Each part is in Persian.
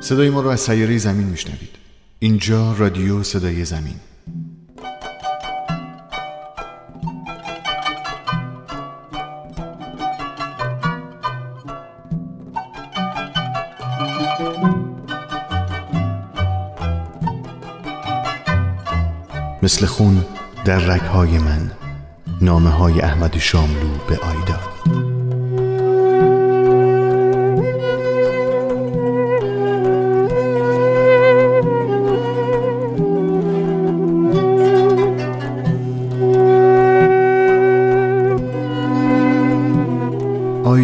صدای ما رو از سیاره زمین میشنوید. اینجا رادیو صدای زمین. مثل خون در رگهای من نامه های احمد شاملو به آیدا.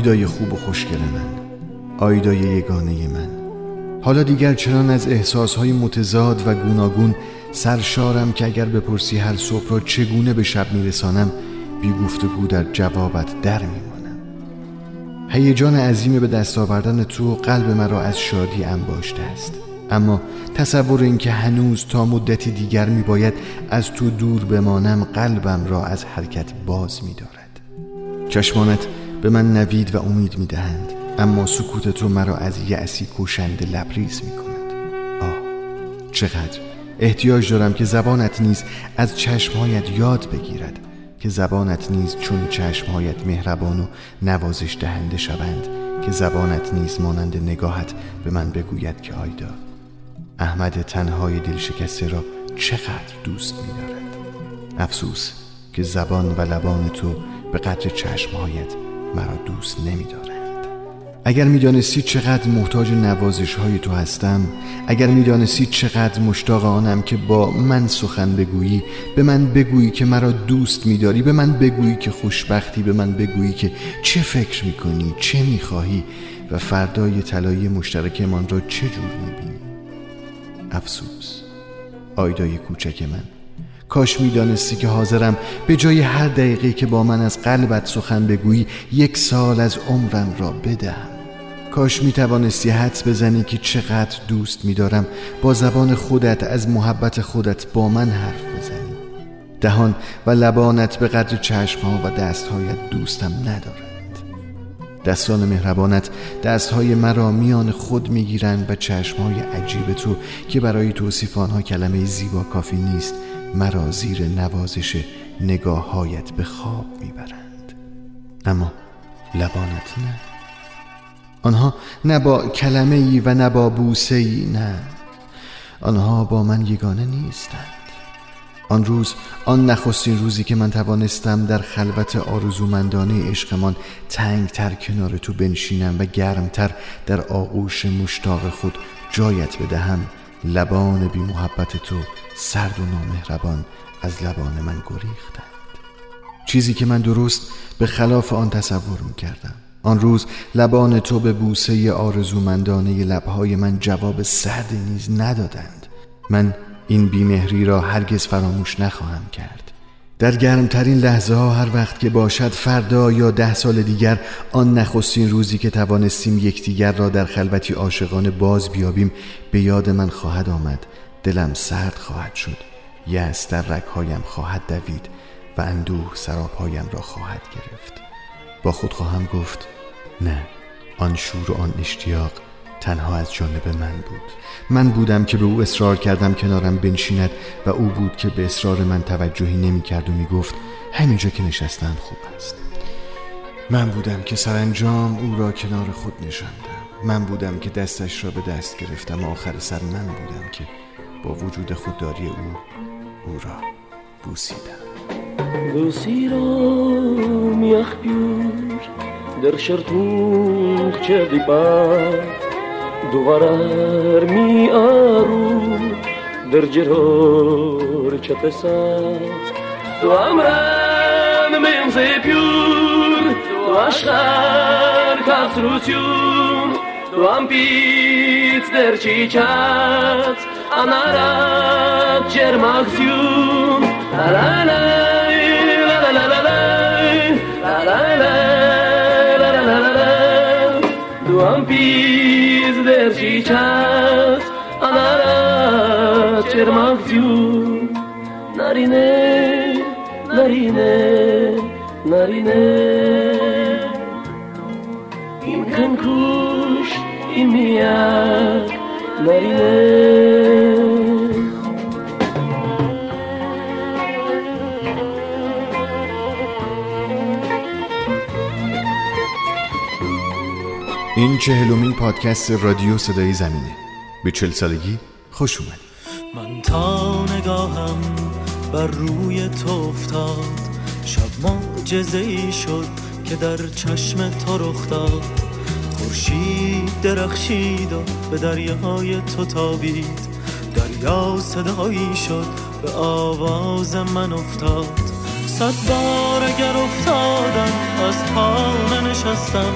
آیدای خوب و خوشگل من آیدای یگانه من. حالا دیگر چنان از احساسهای متضاد و گوناگون سرشارم که اگر بپرسی هر صبح را چگونه به شب میرسانم بی گفتگو در جوابت در میمانم. هیجان عظیم به دست آوردن تو قلب مرا از شادی انباشته است. اما تصور اینکه هنوز تا مدتی دیگر میباید از تو دور بمانم قلبم را از حرکت باز میدارد. چشمانت به من نوید و امید می‌دهند. اما سکوت تو مرا از یأسی کوشنده لبریز می‌کند. آه چقدر احتیاج دارم که زبانت نیز از چشمهایت یاد بگیرد که زبانت نیز چون چشمهایت مهربان و نوازش دهنده شوند که زبانت نیز مانند نگاهت به من بگوید که آیدا احمد تنهای دل شکسته را چقدر دوست می‌دارد؟ افسوس که زبان و لبان تو به قدر چشمهایت مرا دوست نمی‌دارد اگر می‌دانستی چقدر محتاج نوازش های تو هستم اگر می‌دانستی چقدر مشتاق آنم که با من سخن بگویی به من بگویی که مرا دوست میداری به من بگویی که خوشبختی به من بگویی که چه فکر می‌کنی چه می‌خواهی و فردای طلایی مشترکمان را چه جور می‌بینی. افسوس. آیدای کوچک من. کاش می‌دانستی که حاضرم به جای هر دقیقه که با من از قلبت سخن بگویی یک سال از عمرم را بدهم. کاش می توانستی حدس بزنی که چقدر دوست می دارم با زبان خودت از محبت خودت با من حرف بزنی. دهان و لبانت به قدر چشمها و دستهایت دوستم ندارند. دستان مهربانت دستهای مرا میان خود می‌گیرند و چشمهای عجیب تو که برای توصیف آنها کلمه زیبا کافی نیست مرا زیر نوازش نگاههایت به خواب می‌برند. اما لبانت نه. آنها نه با کلمه ای و نه با بوسه ای نه. آنها با من یگانه نیستند. آن روز آن نخستین روزی که من توانستم در خلوت آرزومندانه عشقمان تنگتر کنار تو بنشینم و گرمتر در آغوش مشتاق خود جایت بدهم لبان بی محبت تو سرد و نامهربان از لبان من گریختند. چیزی که من درست به خلاف آن تصور می کردم آن روز لبان تو به بوسه آرزومندانه لبهای من جواب سرد نیز ندادند. من این بیمهری را هرگز فراموش نخواهم کرد. در گرمترین لحظه ها هر وقت که باشد فردا یا ده سال دیگر آن نخستین روزی که توانستیم یکدیگر را در خلوتی عاشقانه باز بیابیم به یاد من خواهد آمد. دلم سرد خواهد شد. یس در رگهایم خواهد دوید و اندوه سرابهایم را خواهد گرفت. با خود خواهم گفت نه آن شور و آن اشتیاق تنها از جانب من بود. من بودم که به او اصرار کردم کنارم بنشیند و او بود که به اصرار من توجهی نمی کرد و می گفت همینجا که نشستم خوب است. من بودم که سرانجام او را کنار خود نشاندم. من بودم که دستش را به دست گرفتم و آخر سر من بودم که با وجود خودداری او او را بوسیدم. der shartung che di pa duvarar mi դուվարար մի արու դրջերոր չտեսած դու ամրան մեն զեպյուր դու աշխար կացրություն դու ամպից դեր չիչած անարատ ջերմակցյուն լալալայ լալալալայ լալալայ ամպից վերջի չաս անարած չերմակ ձյուն նարինե նարինե նարինե իմ քնքուշ իմ միակ նարինե این چهلمین پادکست رادیو صدای زمینه. به چل سالگی خوش اومد من تا نگاهم بر روی تو افتاد. شب معجزه ای شد که در چشم تو رخ داد. خورشید درخشید و به دریاهای تو تابید. دریا صدایی شد به آواز من افتاد. صد بار اگر افتادم از پا نشستم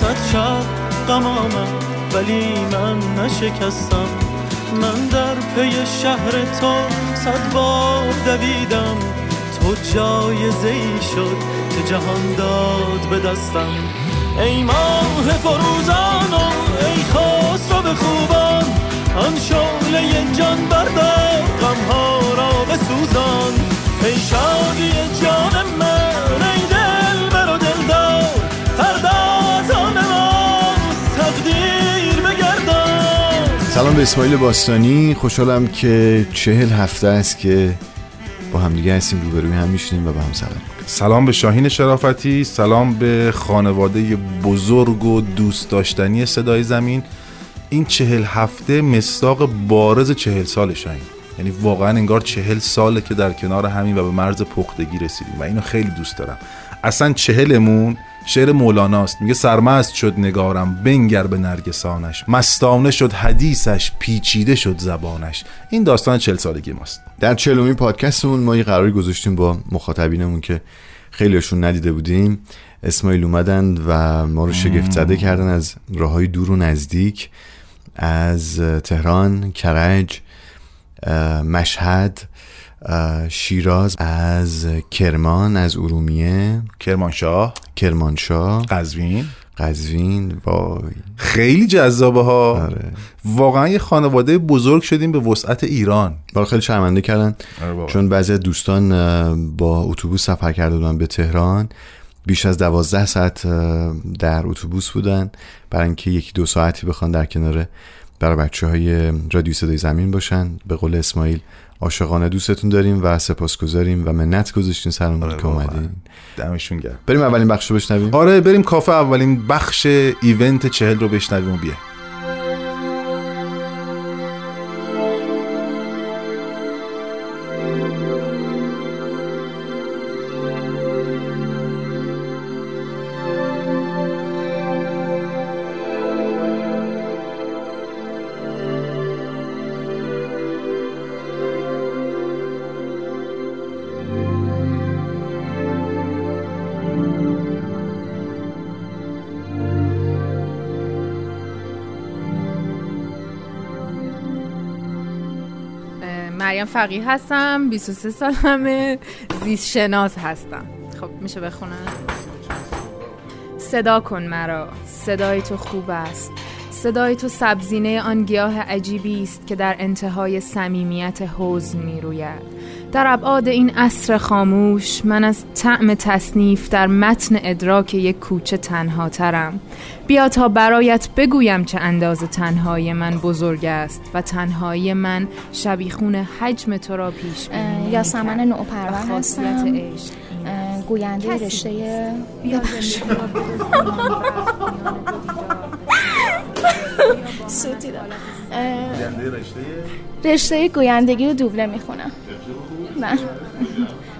صد شب غم آمد ولی من نشکستم. من در پی شهر تو صد بار دویدم. تو جایزه ای شد که جهان داد به دستم. ای ماه فروزان و ای خسرو به خوبان آن شعله جان بردار غمها را بسوزان. ای شادی جان من به اسماعیل باستانی. خوشحالم که چهل هفته است که با همدیگه هستیم روبروی هم میشینیم و به هم سلام. سلام به شاهین شرافتی سلام به خانواده بزرگ و دوست داشتنی صدای زمین. این چهل هفته مستاق بارز چهل سال شاهین. یعنی واقعا انگار چهل ساله که در کنار همین و به مرز پختگی رسیدیم و اینو خیلی دوست دارم. اصلا چهلمون شعر مولاناست. میگه سرمست شد نگارم بنگر به نرگسانش. مستانه شد حدیثش پیچیده شد زبانش. این داستان چهل سالگی ماست. در چهلمین پادکستمون ما یه قراری گذاشتیم با مخاطبینمون که خیلیشون ندیده بودیم. اسماعیل اومدن و ما رو شگفت زده کردن از راه های دور و نزدیک از تهران، کرج، مشهد، شیراز از کرمان از ارومیه. کرمانشاه. کرمانشاه. قزوین. قزوین وای. خیلی جذابه ها. آره. واقعا یه خانواده بزرگ شدیم به وسعت ایران. رو خیلی شرمنده کردن. آره. چون بعضی دوستان با اتوبوس سفر کرده بودن به تهران. بیش از دوازده ساعت در اتوبوس بودن. برای اینکه یکی دو ساعتی بخوان در کنار برای بچه های رادیو صدای زمین باشن. به قول اسماعیل عاشقانه دوستتون داریم و سپاسگزاریم و منت گذاشتین سرمون آره که. اومدین. دمشون گرم. بریم اولین بخش رو بشنویم؟ آره بریم کافه اولین بخش ایونت چهل رو بشنویم و بیا مریم فقیه هستم 23 سالمه زیست شناس هستم. خب میشه بخونم؟ صدا کن مرا صدای تو خوب است. صدای تو سبزینه آن گیاه عجیبی است که در انتهای صمیمیت حزن می‌روید. در ابعاد این عصر خاموش من از طعم تصنیف در متن ادراک یک کوچه تنها ترم. بیا تا برایت بگویم چه اندازه تنهایی من بزرگ است و تنهایی من شبیخون حجم تو را پیش. یاسمن و نوپرور هستم. گوینده رشته رشته گویندگی رو دوبله می‌خونم. نه.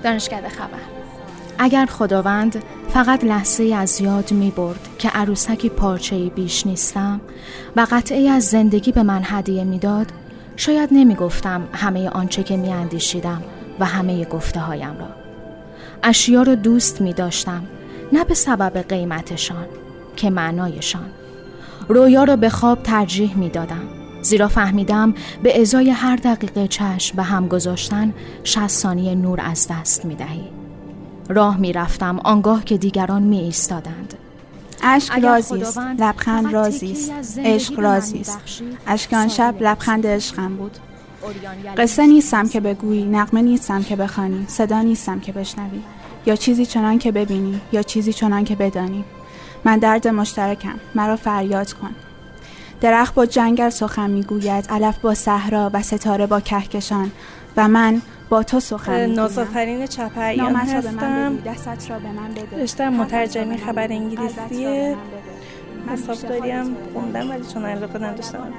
دانشکده خبر. اگر خداوند فقط لحظه از یاد می برد که عروسکی پارچه بیش نیستم و قطعه از زندگی به من هدیه می‌داد شاید نمی گفتم همه آنچه که می اندیشیدم و همه گفته هایم را. اشیا رو دوست می داشتم نه به سبب قیمتشان که معنایشان. رویا را به خواب ترجیح می دادم. زیرا فهمیدم به ازای هر دقیقه چشم به هم گذاشتن 60 ثانیه نور از دست می دهی. راه می رفتم آنگاه که دیگران می ایستادند اشک اگر رازی است خداوند لبخند فقط رازی تکه‌ای است. از زندگی عشق به من رازی است. می‌بخشید، اشک آن شب لبخند. عشقم بود. یلدا قصه نیستم که بگویی نغمه نیستم که بخوانی صدا نیستم که بشنوی یا چیزی چنان که ببینی یا چیزی چنان که بدانی. من درد مشترکم مرا فریاد کن. درخت با جنگل سخن می‌گوید علف با صحرا و ستاره با کهکشان. و من با تو سخن نازافرین چپریان هستم. دستت را به من بده. رشته مترجمی خبر انگلیسیه. حسابداری هم خوندم ولی چون علاقه نداشتم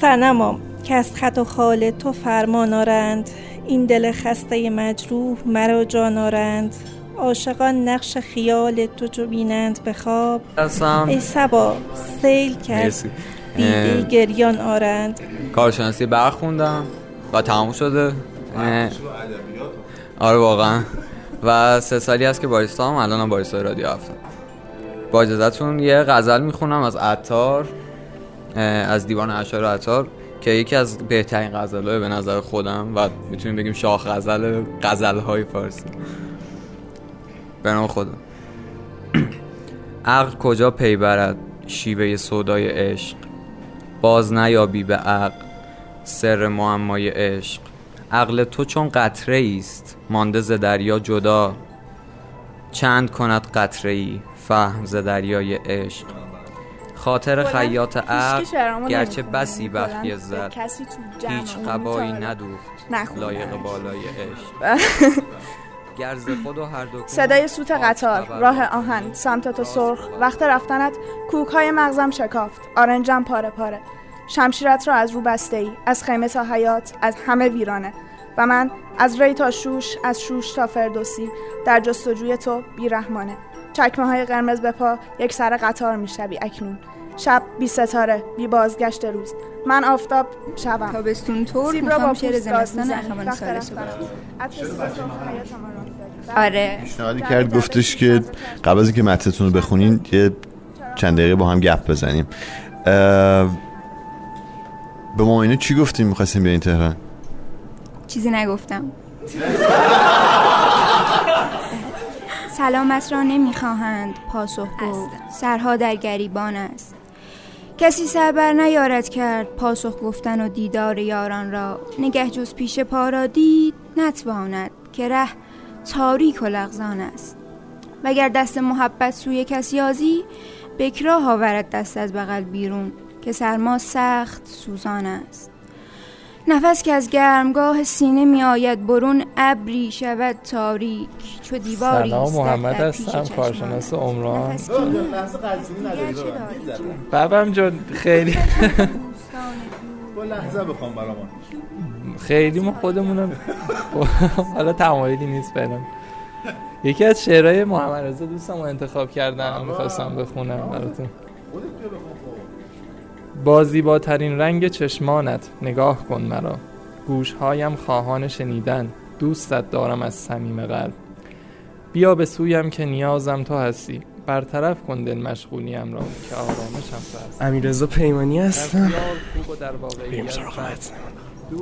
سنما که از خط و خال تو فرمان آرند. این دل خسته مجروح مرا جان آرند. عاشقان نقش خیال تو جو بینند به خواب. ای سبا سیل کرد. دیده گریان آرند. کارشناسی برخوندم و تموم شده. آره واقعا. و سه سالی هست که باریستا هم الان هم باریستا رادیو هفتم. با اجازتون یه غزل می‌خونم از عطار از دیوان اشعار عطار که یکی از بهترین غزل های به نظر خودم و می‌تونیم بگیم شاخ غزل غزل های فارسی. به نام خدا. عقل کجا پی برد شیوه صدای عشق؟ باز نیابی به عقل سر معمای عشق. عقل تو چون قطره است مانده ز دریا جدا. چند کند قطره ای فهم ز دریای عشق؟ خاطر خیاط عقل گرچه بسی بخی زد. هیچ قبایی ندوخت لایق بالای عشق. گرز خود و هر دو صدای سوت قطار راه آهن سمت تو سرخ وقت رفتنت کوک های مغزم شکافت آرنجم پاره پاره. شمشیرت را از رو بسته ای از خیمه تا حیات از همه ویرانه. و من از ری تا شوش از شوش تا فردوسی در جستجوی تو بیرحمانه. چکمه های قرمز به پا یک سر قطار می‌شوی اکنون. شب بی ستاره بی بازگشت روز. من آفتاب شبم تابستون طور می‌خوام شعر زمستان اخوان سالس آره. پیشنهادی کرد گفتش که قبل از اینکه متنتون رو بخونین یه چند دقیقه با هم گپ بزنیم. به ما اینو چی گفتیم می‌خواستیم بیاین تهران؟ چیزی نگفتم. سلامت را نمی‌خواهند پاسخ گفت. سرها در گریبان است. کسی سربر نیارد کرد پاسخ گفتن و دیدار یاران را. نگه جز پیش پا را دید نتواند که ره تاریک و لغزان است. وگر دست محبت سوی کسی آزی بکراه آورد دست از بغل بیرون که سرما سخت سوزان است. نفس که از گرمگاه سینه می آید برون ابری شود تاریک. چو دیواری سلام محمد هستم کارشناس عمران. بابم جان خیلی. لحظه بخوام برامون. خیلی ما خودمونم. حالا تمایلی نیست فعلا. یکی از شعرهای محمد رضا دوستم رو انتخاب کردم می‌خواستم بخونم براتون. با زیباترین رنگ چشمانت نگاه کن مرا. گوشهایم خواهان شنیدن دوستت دارم از صمیم قلب. بیا به سویم که نیازم تو هستی. برطرف کن دل مشغولیم را که آرامشم تو هست امیررضا پیمانی هستم. از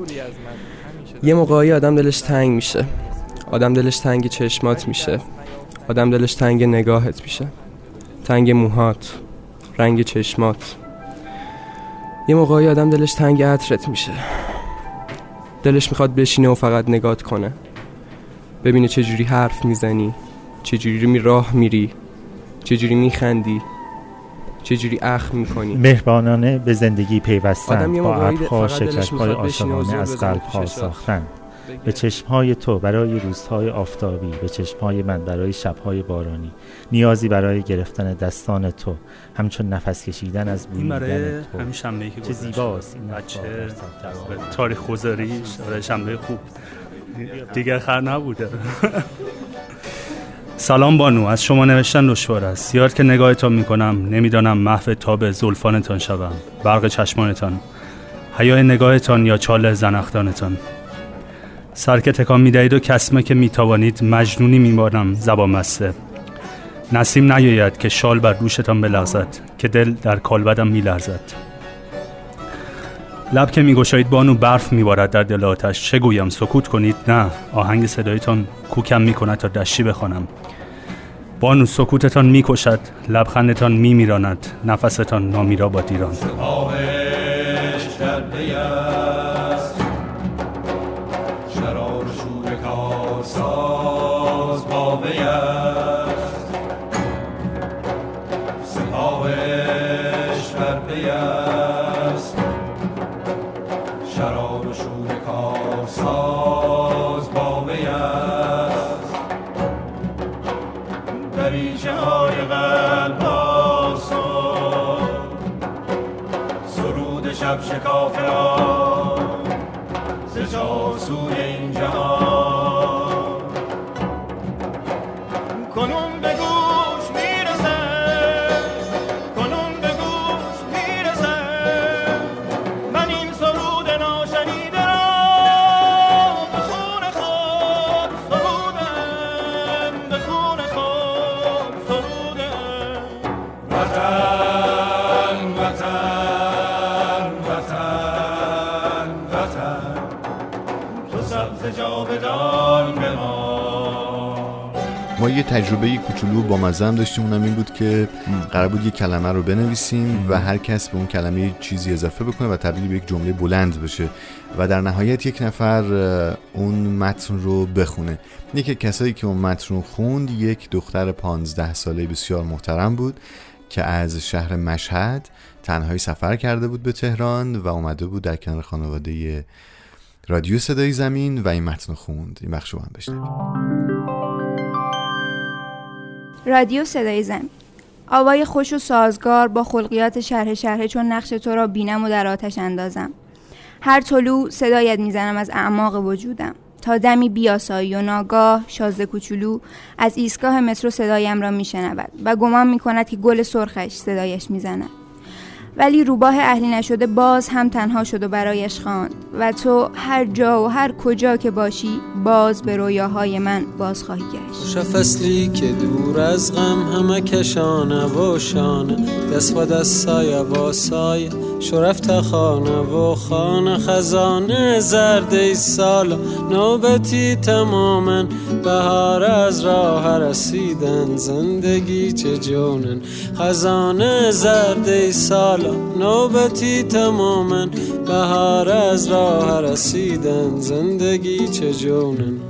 من یه موقعی آدم دلش تنگ میشه. آدم دلش تنگ چشمات میشه. آدم دلش تنگ نگاهت میشه. تنگ موهات رنگ چشمات. یه موقعی آدم دلش تنگ عطرت میشه. دلش می‌خواد بشینه و فقط نگات کنه. ببینه چجوری حرف می‌زنی چجوری می راه میری چجوری میخندی چجوری اخ می‌کنی. مهربانانه به زندگی پیوستن. با ابرها شکلهای عاشقانه از قلب ها ساختن. به چشمهای تو برای روزهای آفتابی به چشمهای من برای شبهای بارانی. نیازی برای گرفتن دستان تو همچون نفس کشیدن از بوی برای همین شنبه که چه زیباست این بچه تاریخ گذاریش آره شنبه خوب. دیگه خر نبوده. سلام بانو از شما نوشتن دشوار است. یاد که نگاهتان می‌کنم نمی‌دانم محو تاب زلفانتان شوم. برق چشمانتان. حیای نگاهتان یا چال زنختانتان سر که تکان می‌دهید و کسمه که می‌توانید مجنونی میمانم زبان مسته نسیم نیاید که شال بر دوشتان بلغزد که دل در کالبدم میلرزد. لب که میگشایید بانو برف میبارد در دل آتش. چه گویم؟ سکوت کنید؟ نه. آهنگ صدایتان کوکم می‌کند تا دشتی بخوانم. بانو سکوتتان می‌کشد لبخندتان میمیراند نفستان نامیرا با دیران. یه تجربه کوچولو با مزه داشتیم اونم این بود که قرار بود یه کلمه رو بنویسیم و هر کس به اون کلمه چیزی اضافه بکنه و تبدیل به یک جمله بلند بشه و در نهایت یک نفر اون متن رو بخونه. یکی کسایی که اون متن رو خوند یک دختر پانزده ساله بسیار محترم بود که از شهر مشهد تنهایی سفر کرده بود به تهران و اومده بود در کنار خانواده رادیو صدای زمین و این متن خوند. این بخش رو هم رادیو صدای زمین. آوای خوش و سازگار با خلقیات شرح شرح چون نقش تو را بینم و در آتش اندازم. هر طلوع صدایت می‌زنم از اعماق وجودم. تا دمی بیاسایی و ناگاه شازده کوچولو از ایستگاه مترو صدایم را میشنود و گمان می‌کند که گل سرخش صدایش می‌زند. ولی روباه اهلی نشده باز هم تنها شد و برایش خواند. و تو هر جا و هر کجا که باشی باز به رویاهای من باز خواهی گشت فصلی که دور از غم همه کشانه و شانه. دست و دست سایه و سایه شرفت خانه و خانه. خزانه زرد سال نوبتی تماما. بهار از راه رسیدن زندگی چه جونن. خزانه زرد سال نوبتی تماما. بهار از راه رسیدن. زندگی چه جونن.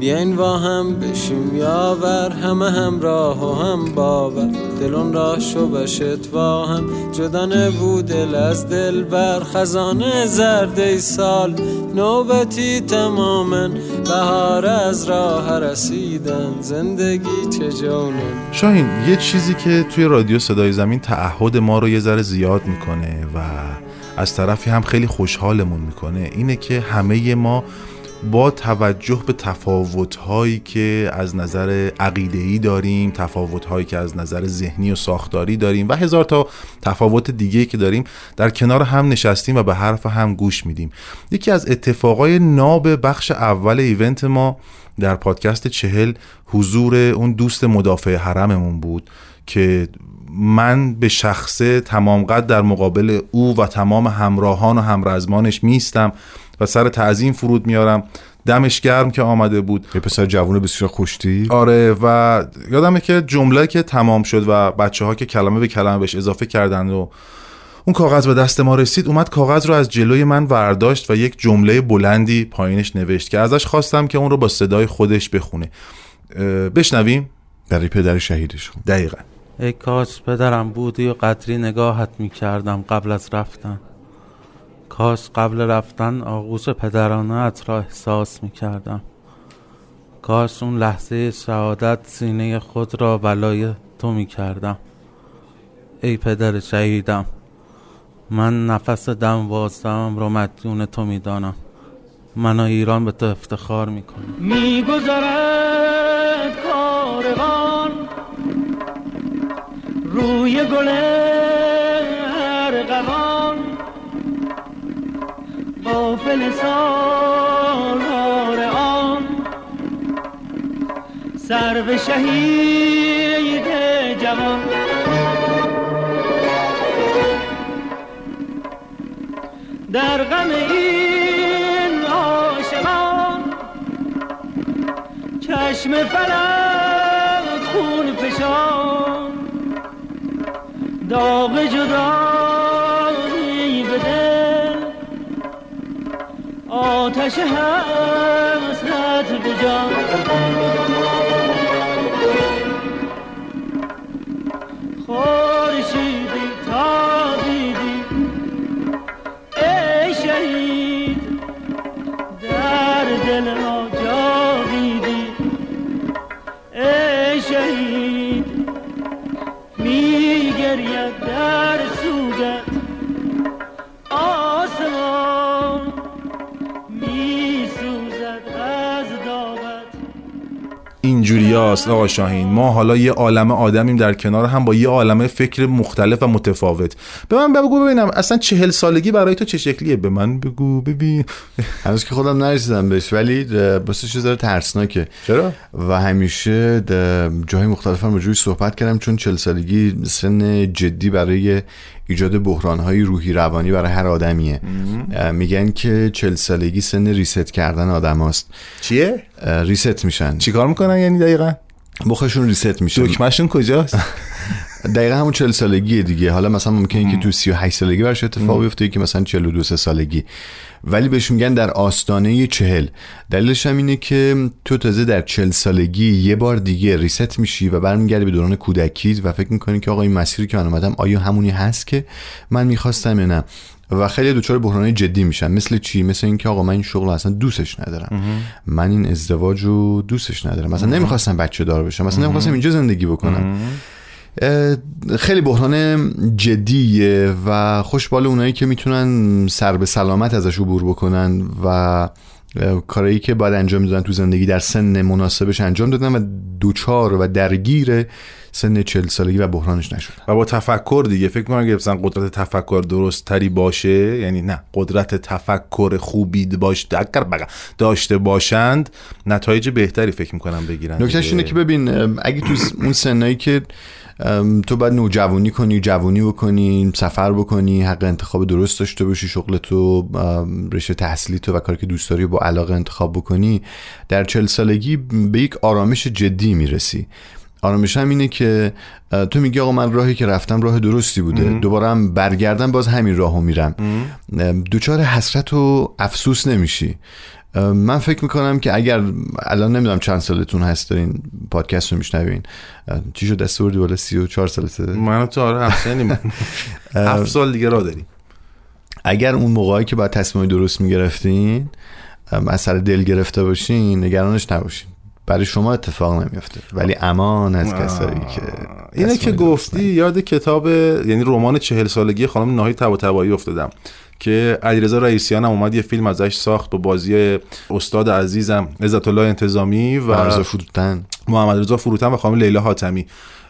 بیاین با هم بشیم یاور همه همراه و هم باور. دلون راه شو بشت با هم. جدا نبود دل از دل بر. خزانه زرد سال. نوبتی تماما. بهار از راه رسیدن. زندگی چه جونه شاهین یه چیزی که توی رادیو صدای زمین تعهد ما رو یه ذره زیاد می‌کنه و از طرفی هم خیلی خوشحالمون می‌کنه اینه که همه ما با توجه به تفاوت‌هایی که از نظر عقیده‌ای داریم تفاوت‌هایی که از نظر ذهنی و ساختاری داریم و هزار تا تفاوت دیگه که داریم در کنار هم نشستیم و به حرف هم گوش میدیم. یکی از اتفاقای ناب بخش اول ایونت ما در پادکست چهل حضور اون دوست مدافع حرممون بود که من به شخصه تمام قد در مقابل او و تمام همراهان و همرزمانش میستم و سر تعظیم فرود میارم. دمش گرم که آمده بود. یه پسر جوون بسیار خوشتی؟ آره و یادمه که جمله که تمام شد و بچه ها که کلمه به کلمه بهش اضافه کردند و اون کاغذ به دست ما رسید اومد کاغذ رو از جلوی من ورداشت و یک جمله بلندی پایینش نوشت که ازش خواستم که اون رو با صدای خودش بخونه. بشنویم. برای پدر شهیدش دقیقا. ای کاش پدرم بودی و قدری نگاهت می‌کردم قبل از رفتن. کاش قبل رفتن آغوش پدرانت را احساس می کردم کاش اون لحظه شهادت سینه خود را بلای تو می کردم ای پدر شهیدم من نفس دم بازدم را مدیون تو می دانم من ایران به تو افتخار می کنم می کاروان روی گل قافل سالار آن سر به شهید جوان. در غم این عاشقان چشم فلک خون فشان داغ جدایی آتش حسرت به اینجوریاست آقا شاهین. ما حالا یه عالم آدمیم در کنار هم با یه عالم فکر مختلف و متفاوت. به من بگو ببینم اصلا چهل سالگی برای تو چه شکلیه؟ به من بگو ببین. هنوز که خودم نرسیدم بهش ولی بسه چیز داره ترسناکه. چرا؟ و همیشه جای مختلف هم صحبت کردم چون چهل سالگی سن جدی برای ایجاد بحرانهای روحی روانی برای هر آدمیه میگن که چل سالگی سن ریست کردن آدم هاست چیه؟ ریست میشن چیکار می‌کنن یعنی دقیقا؟ مخشون ریست میشه دکمشون کجاست؟ دقیقا همون چل سالگیه دیگه. حالا مثلا ممکنه که تو 38 سالگی برش اتفاق بیفته که مثلا 42 سالگی. ولی بهش میگن در آستانه چهل. دلیلش هم اینه که تو تازه در چل سالگی یه بار دیگه ریست میشی و برمیگردی به دوران کودکیت و فکر می‌کنی که آقا این مسیری که من اومدم آیا همونی هست که من می‌خواستم یا نه؟ و خیلی دچار بحرانای جدی میشن. مثل چی؟ مثل اینکه آقا من این شغل اصلا دوستش ندارم. من این ازدواج رو دوستش ندارم. مثلا نمی‌خواستم بچه دار بشم. مثلا نمی‌خواستم اینجا زندگی بکنم. خیلی بحران جدیه و خوشبال اونایی که می‌تونن سر به سلامت ازش عبور بکنن و کارایی که باید انجام می‌دادن تو زندگی در سن مناسبش انجام دادن و دوچار و درگیر سن چل سالگی و بحرانش نشدن. و با تفکر دیگه فکر کنم اگه مثلا قدرت تفکر درست تری باشه یعنی نه قدرت تفکر خوبی باش داشته باشند نتایج بهتری فکر می‌کنم بگیرن نکتهش اینه که ببین اگه تو اون سنایی که تو باید نوجوانی کنی جوانی بکنی سفر بکنی حق انتخاب درست داشته باشی شغل تو رشته تحصیلی تو و کاری که دوست داری با علاقه انتخاب بکنی. در چل سالگی به یک آرامش جدی می‌رسی. آرامش هم اینه که تو میگی آقا من راهی که رفتم راه درستی بوده. دوباره هم برگردم باز همین راهو میرم. دوچار حسرت و افسوس نمیشی. من فکر می‌کنم که اگر الان نمی‌دونم چند سالتون هست دارین پادکست رو میشنوین. چی شد؟ دست بردی بالا سی و چهار سالته؟ من تو آره هفت سال دیگه را داریم. اگر اون موقعی که باید تصمیم درست می‌گرفتین از سر دل گرفته باشین نگرانش نباشین. برای شما اتفاق نمیفته ولی امان از کسایی که اینه که گفتی یاد کتاب یعنی رمان چهل سالگی خانم ناهی تبا افتادم. که علیرضا رئیسیان هم اومد یه فیلم ازش ساخت با بازی استاد عزیزم عزت الله انتظامی و فروتن. محمد رضا فروتن و خانم لیلا حاتمی.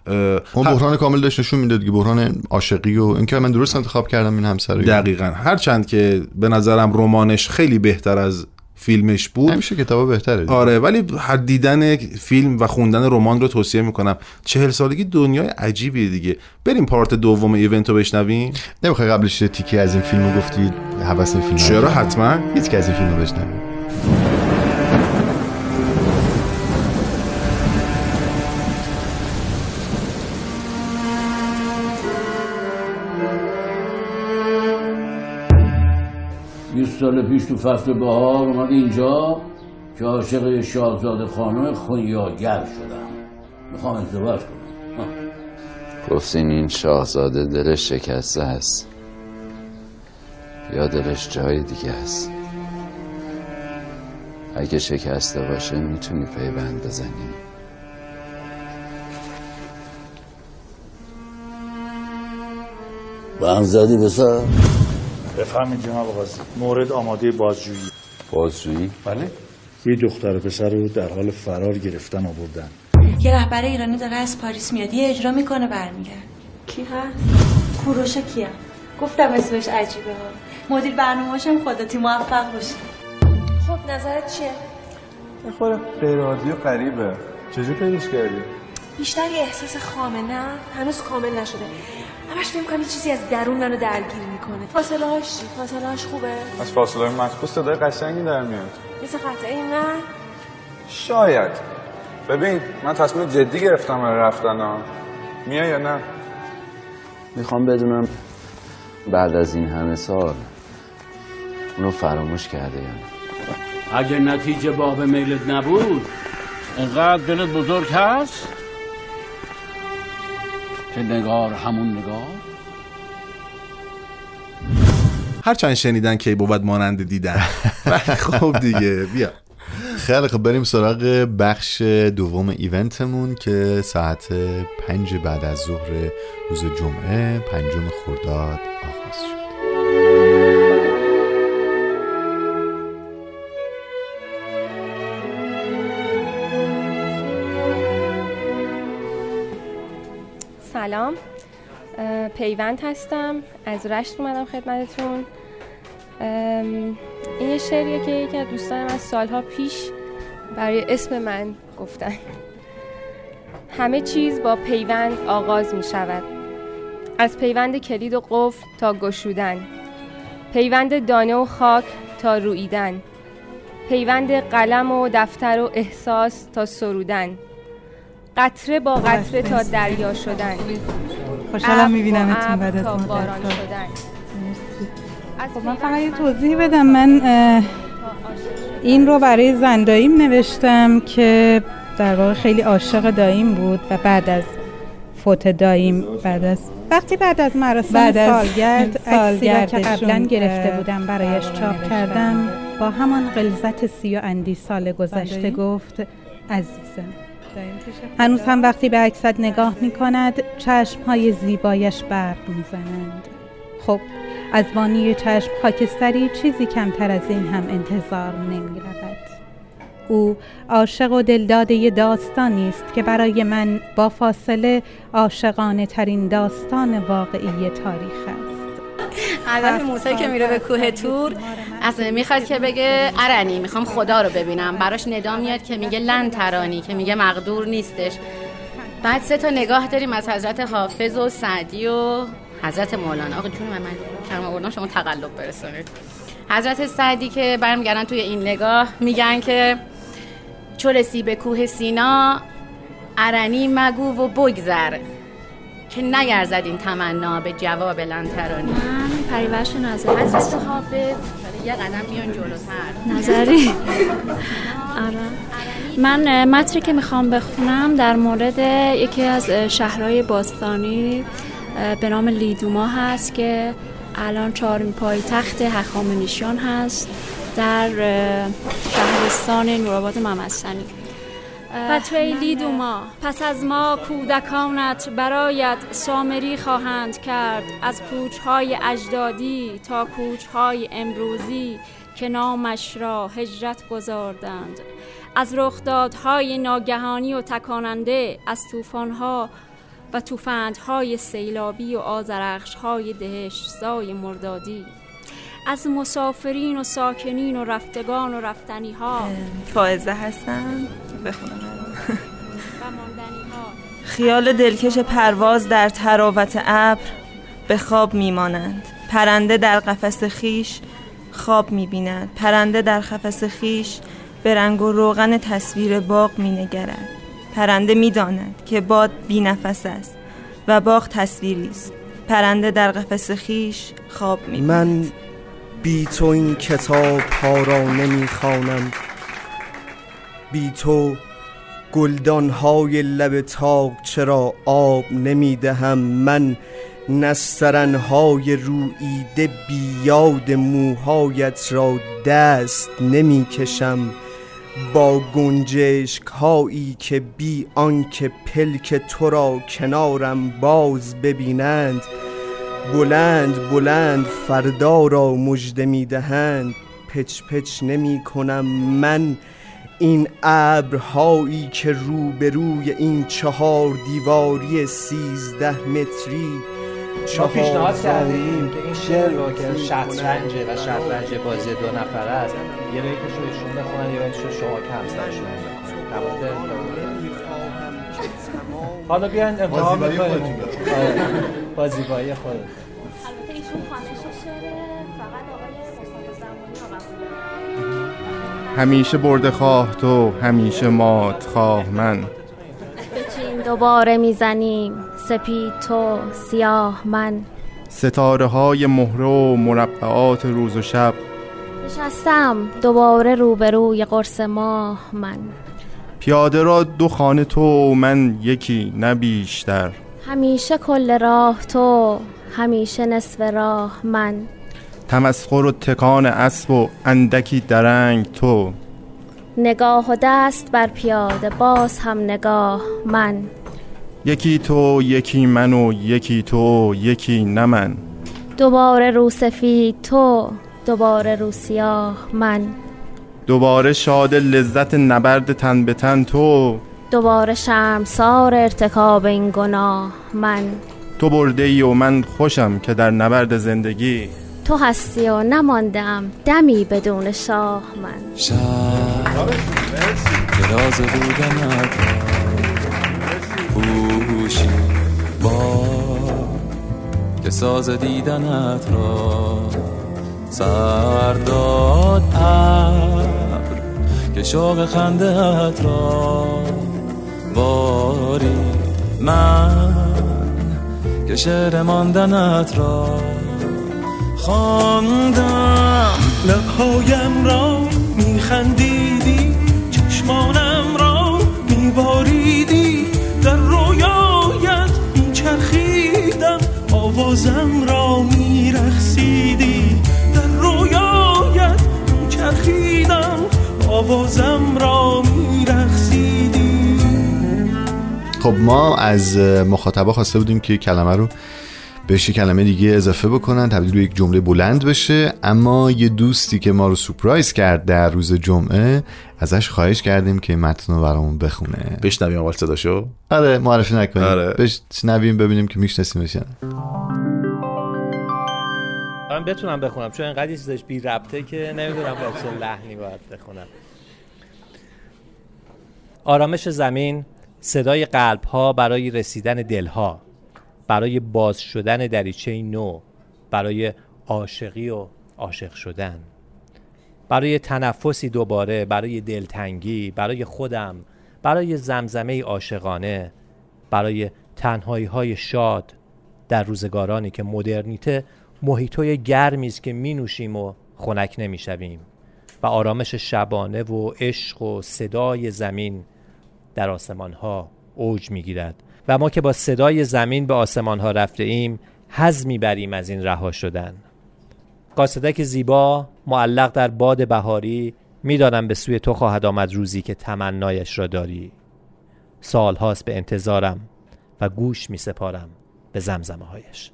اون بحران کامل داشت نشون می‌داد که بحران عاشقی و اینکه من درست انتخاب کردم این همسر دقیقا. هرچند که به نظرم رمانش خیلی بهتر از فیلمش بود. همیشه کتابا بهتره آره ولی هر دیدن فیلم و خوندن رمان رو توصیه می‌کنم. چهل سالگی دنیای عجیبیه دیگه. بریم پارت دوم ایونت رو بشنویم. نمی‌خوای قبلش تیکی از این فیلم رو گفتی؟ حوث این فیلم چرا؟ حتما. هیچ از این فیلم رو بشنویم سال پیش تو فصل بهار اومد اینجا که عاشق شاهزاده خانم خونیاگر شدم. می‌خوام ازدواج کنم. گفتین این شاهزاده دلش شکسته است. یا دلش جای دیگه است. اگه شکسته باشه می‌تونی پیوند بزنی. بند زدی بسر بفهمید جناب قاضی. مورد آماده بازجویی. بازجویی؟ بله. یه دختر پسر رو در حال فرار گرفتن آوردن. یه رهبر ایرانی داره از پاریس میاد. یه اجرا می‌کنه برمیگرد کی هست؟ کوروش کیه؟ گفتم اسمش عجیبه ها. مدیر برنامه‌شم خودتی موفق باشی خب نظرت چیه؟ بخوره غیر عادی و غریبه. چجور پیداش کردی؟ بیشتر یه احساس خامه نه؟ هنوز کامل نشده. همش فکر کنم چیزی از درون منو درگیر می‌کنه. فاصله هاش چی فاصله هاش خوبه؟ از فاصله های مخصوص صدای قشنگی در میاد. مثل قطعه نه شاید. ببین من تصمیم جدی گرفتم برای رفتن ها. میای یا نه؟ می‌خوام بدونم بعد از این همه سال اونو فراموش کرده یا نه؟ اگه نتیجه باب میلت نبود انقدر دلت بزرگ هست؟ که نگار همون نگار؟ هرچند شنیدن که بود مانند دیدن. خب دیگه. بیا. خیلی خب بریم سراغ بخش دوم ایونتمون که ساعت پنج بعد از ظهر روز جمعه پنجم خرداد آغاز شد. سلام. پیوند هستم. از رشت اومدم خدمتتون. این یه شعریه که یکی از دوستانم از سالها پیش برای اسم من گفتن. همه چیز با پیوند آغاز می شود از پیوند کلید و قفل تا گشودن. پیوند دانه و خاک تا رویدن پیوند قلم و دفتر و احساس تا سرودن. قطره با قطره تا دریا شدن. خوشحالم می‌بینم اتون بعد از مدت. خب. من فقط یه توضیح بدم. من این رو برای زنداییم نوشتم که در واقع خیلی عاشق داییم بود و بعد از فوت داییم بعد از وقتی بعد از مراسم بعد از سالگرد عکسی که قبلا گرفته بودم برایش چاپ کردم با همان غلظت سی و اندی سال گذشته گفت عزیزم. هنوز هم وقتی به عکست نگاه می کند چشم های زیبایش برق می زنند خب از بانی چشم خاکستری چیزی کمتر از این هم انتظار نمی رود. او عاشق و دلداده داستانی است که برای من با فاصله عاشقانه ترین داستان واقعی تاریخ است. هدف موسی که میره به کوه تور. اصلا می‌خواد که بگه ارنی می‌خوام خدا رو ببینم. براش ندا میاد که میگه لن ترانی. که میگه مقدور نیستش. بعد سه تا نگاه داریم از حضرت حافظ و سعدی و حضرت مولانا. آقا جون من من کلمه آوردم شما تقلب برسونید حضرت سعدی که برمیگردن توی این نگاه میگن که چو به کوه سینا ارنی مگو و بگذر. که نگرزد این تمنا به جواب لنترانی. من پریورش نظری حضرت حافظ. یه قدم میان جلوتر. نظری. آره. من متری که می‌خوام بخونم در مورد یکی از شهرهای باستانی به نام لیدوما هست که الان چهارمین پای تخت هخامنشیان هست در شهرستان نورآباد ممسنی. فتوی لیدوما پس از ما کودکانت برایت سامری خواهند کرد. از کوچهای اجدادی تا کوچهای امروزی که نامش را هجرت گذاردند از رخدادهای ناگهانی و تکاننده از طوفانها و توفندهای سیلابی و آزرخشهای دهشتزای مردادی. از مسافرین و ساکنین و رفتگان و رفتنی ها فائزه هستم بخونم. خیال دلکش پرواز در تراوت ابر به خواب میمانند. پرنده در قفس خیش خواب می‌بیند. پرنده در قفس خیش به رنگ و روغن تصویر باغ مینگرد. پرنده می‌داند که باد بی نفس است و باغ تصویری است. پرنده در قفس خیش خواب می من بی تو این کتاب ها را نمی خوانم. بی تو گلدان های لب تاق چرا آب نمی دهم؟ من نسترن های رویده بی یاد موهایت را دست نمی کشم. با گنجشک هایی که بی آنکه پلک تو را کنارم باز ببینند بلند بلند فردا را مژده می‌دهند پچ پچ نمی کنم من این ابرهایی که روبروی این چهار دیواری سیزده متری ما پیشنهاد کردیم که این شعر رو که شطرنجه و شطرنج بازی دو نفر است یه بیتش رو ایشون بخونن یه بیتش رو شما که همسرشون حالا بیاین امتحان بکنیم با زیبایی خود همیشه برده خواه تو همیشه مات خواه من. بچین دوباره می‌زنیم. سپید تو سیاه من. ستاره های مهره و مربعات روز و شب. نشستم دوباره روبروی قرص ماه من. پیاده را دو خانه تو من یکی نه بیشتر. همیشه کل راه تو همیشه نصف راه من. تمسخر و تکان اسب و اندکی درنگ تو. نگاه و دست بر پیاده باز هم نگاه من. یکی تو یکی من و یکی تو یکی نه من. دوباره رو سفید تو دوباره رو سیاه من. دوباره شاد لذت نبرد تن به تن تو. دوباره شرمسار ارتکاب این گناه من تو برده ای و من خوشم که در نبرد زندگی تو هستی و نماندم دمی بدون شاه من شب دراز بودنت پوشی با که ساز دیدنت را سرداد ابر که شوق خندهت را باری من که شعر ماندنت را خواندم. لبهایم را میخندیدی چشمانم را میباریدی در رویایت میچرخیدم آوازم را میرخسیدی در رویایت میچرخیدم آوازم را میرخسیدی خب ما از مخاطبا خواسته بودیم که کلمه رو بهش یه کلمه دیگه اضافه بکنن تبدیل به یک جمله بلند بشه اما یه دوستی که ما رو سپرایز کرد در روز جمعه ازش خواهش کردیم که متن رو برامون بخونه بشنویم اول صداشو آره معرفی نکنیم آره. بشنویم ببینیم که میشناسیمش یا نه. من بتونم بخونم چون اینقدر چیزش بی ربطه که نمی‌دونم با چه لحنی باید بخونم آرامش زمین صدای قلب ها برای رسیدن دلها برای باز شدن دریچه نو برای عاشقی و عاشق شدن. برای تنفسی دوباره برای دلتنگی برای خودم برای زمزمه عاشقانه برای تنهایی های شاد در روزگارانی که مدرنیته محیطوی گرمی است که می نوشیم و خنک نمی شویم و آرامش شبانه و عشق و صدای زمین در آسمان ها اوج می گیرد و ما که با صدای زمین به آسمان ها رفته ایم حز می بریم از این رها شدن. قاصدک زیبا معلق در باد بهاری می‌دانم به سوی تو خواهد آمد روزی که تمنایش را داری. سال هاست به انتظارم و گوش می سپارم به زمزمه هایش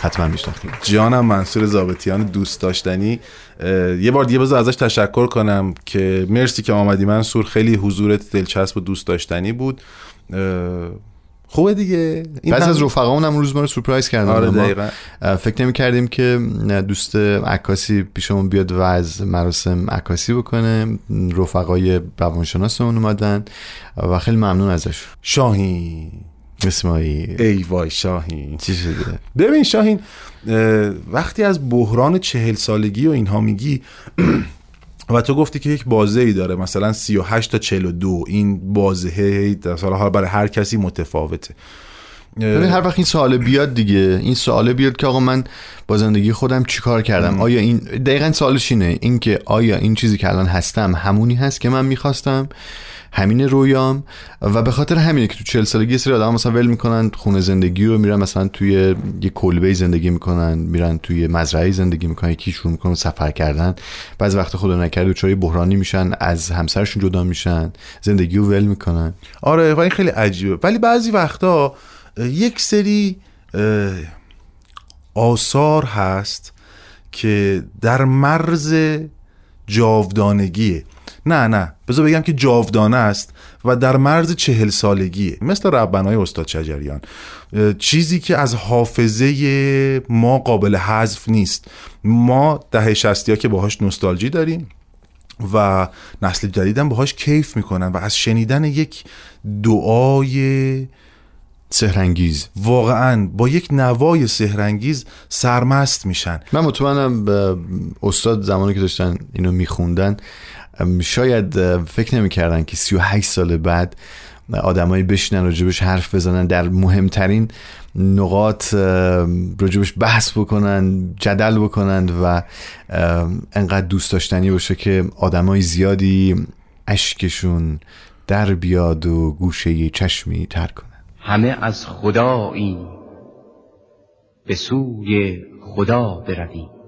حتما میشناختیم. جانم منصور زابطیان دوست داشتنی. یه بار دیگه بذار ازش تشکر کنم که مرسی که آمدی منصور. خیلی حضورت دلچسب و دوست داشتنی بود. خوبه دیگه. این بعضی هم- از رفقامون هم روز ما رو سورپرایز کردن. آره، دقیقاً. فکر نمی کردیم که دوست عکاسی پیشمون بیاد و از مراسم عکاسی بکنه. رفقای روانشناسمون اومدن و خیلی ممنون ازش. شاهین. اسماعیل ای وای شاهین چی شده؟ ببین شاهین اه، وقتی از بحران چهل سالگی و اینها میگی و تو گفتی که یک بازه ای داره مثلا 38 تا 42 این بازه در سال برای هر کسی متفاوته. ببین هر وقت این سوال بیاد دیگه این سوال بیاد که آقا من با زندگی خودم چیکار کردم؟ آیا این دقیقا سوالش اینه این که آیا این چیزی که الان هستم همونی هست که من می‌خواستم؟ همین رویام؟ و به خاطر همینه که تو چهل سالگی سری آدم مثلا ول می‌کنن خونه زندگی رو میرن مثلا توی یه کلبه زندگی می‌کنن میرن توی مزرعه زندگی می‌کنن یکی شروع می‌کنن سفر کردن. بعضی وقت خدا نکرده دچار یه بحرانی میشن از همسرشون جدا میشن زندگی رو ول می‌کنن. آره و این خیلی عجیبه. ولی بعضی وقتا یک سری آثار هست که در مرز جاودانگیه. نه نه بذار بگم که جاودانه است و در مرز چهل سالگیه. مثل ربنای استاد شجریان. چیزی که از حافظه ما قابل حذف نیست. ما دهه شستی ها که باهاش نوستالژی داریم و نسل جدیدم باهاش کیف می‌کنن و از شنیدن یک دعای سهرنگیز واقعا با یک نوای سهرنگیز سرمست میشن. من مطمئنم به استاد زمانی که داشتن اینو میخوندن شاید فکر نمی‌کردن که 38 سال بعد آدمایی بشینن راجبش حرف بزنن در مهمترین نقاط راجبش بحث بکنن جدل بکنن و انقدر دوست داشتنی باشه که آدمای زیادی اشکشون در بیاد و گوشه چشمی تر کنن همه از خدایی. به سوی خدا بروی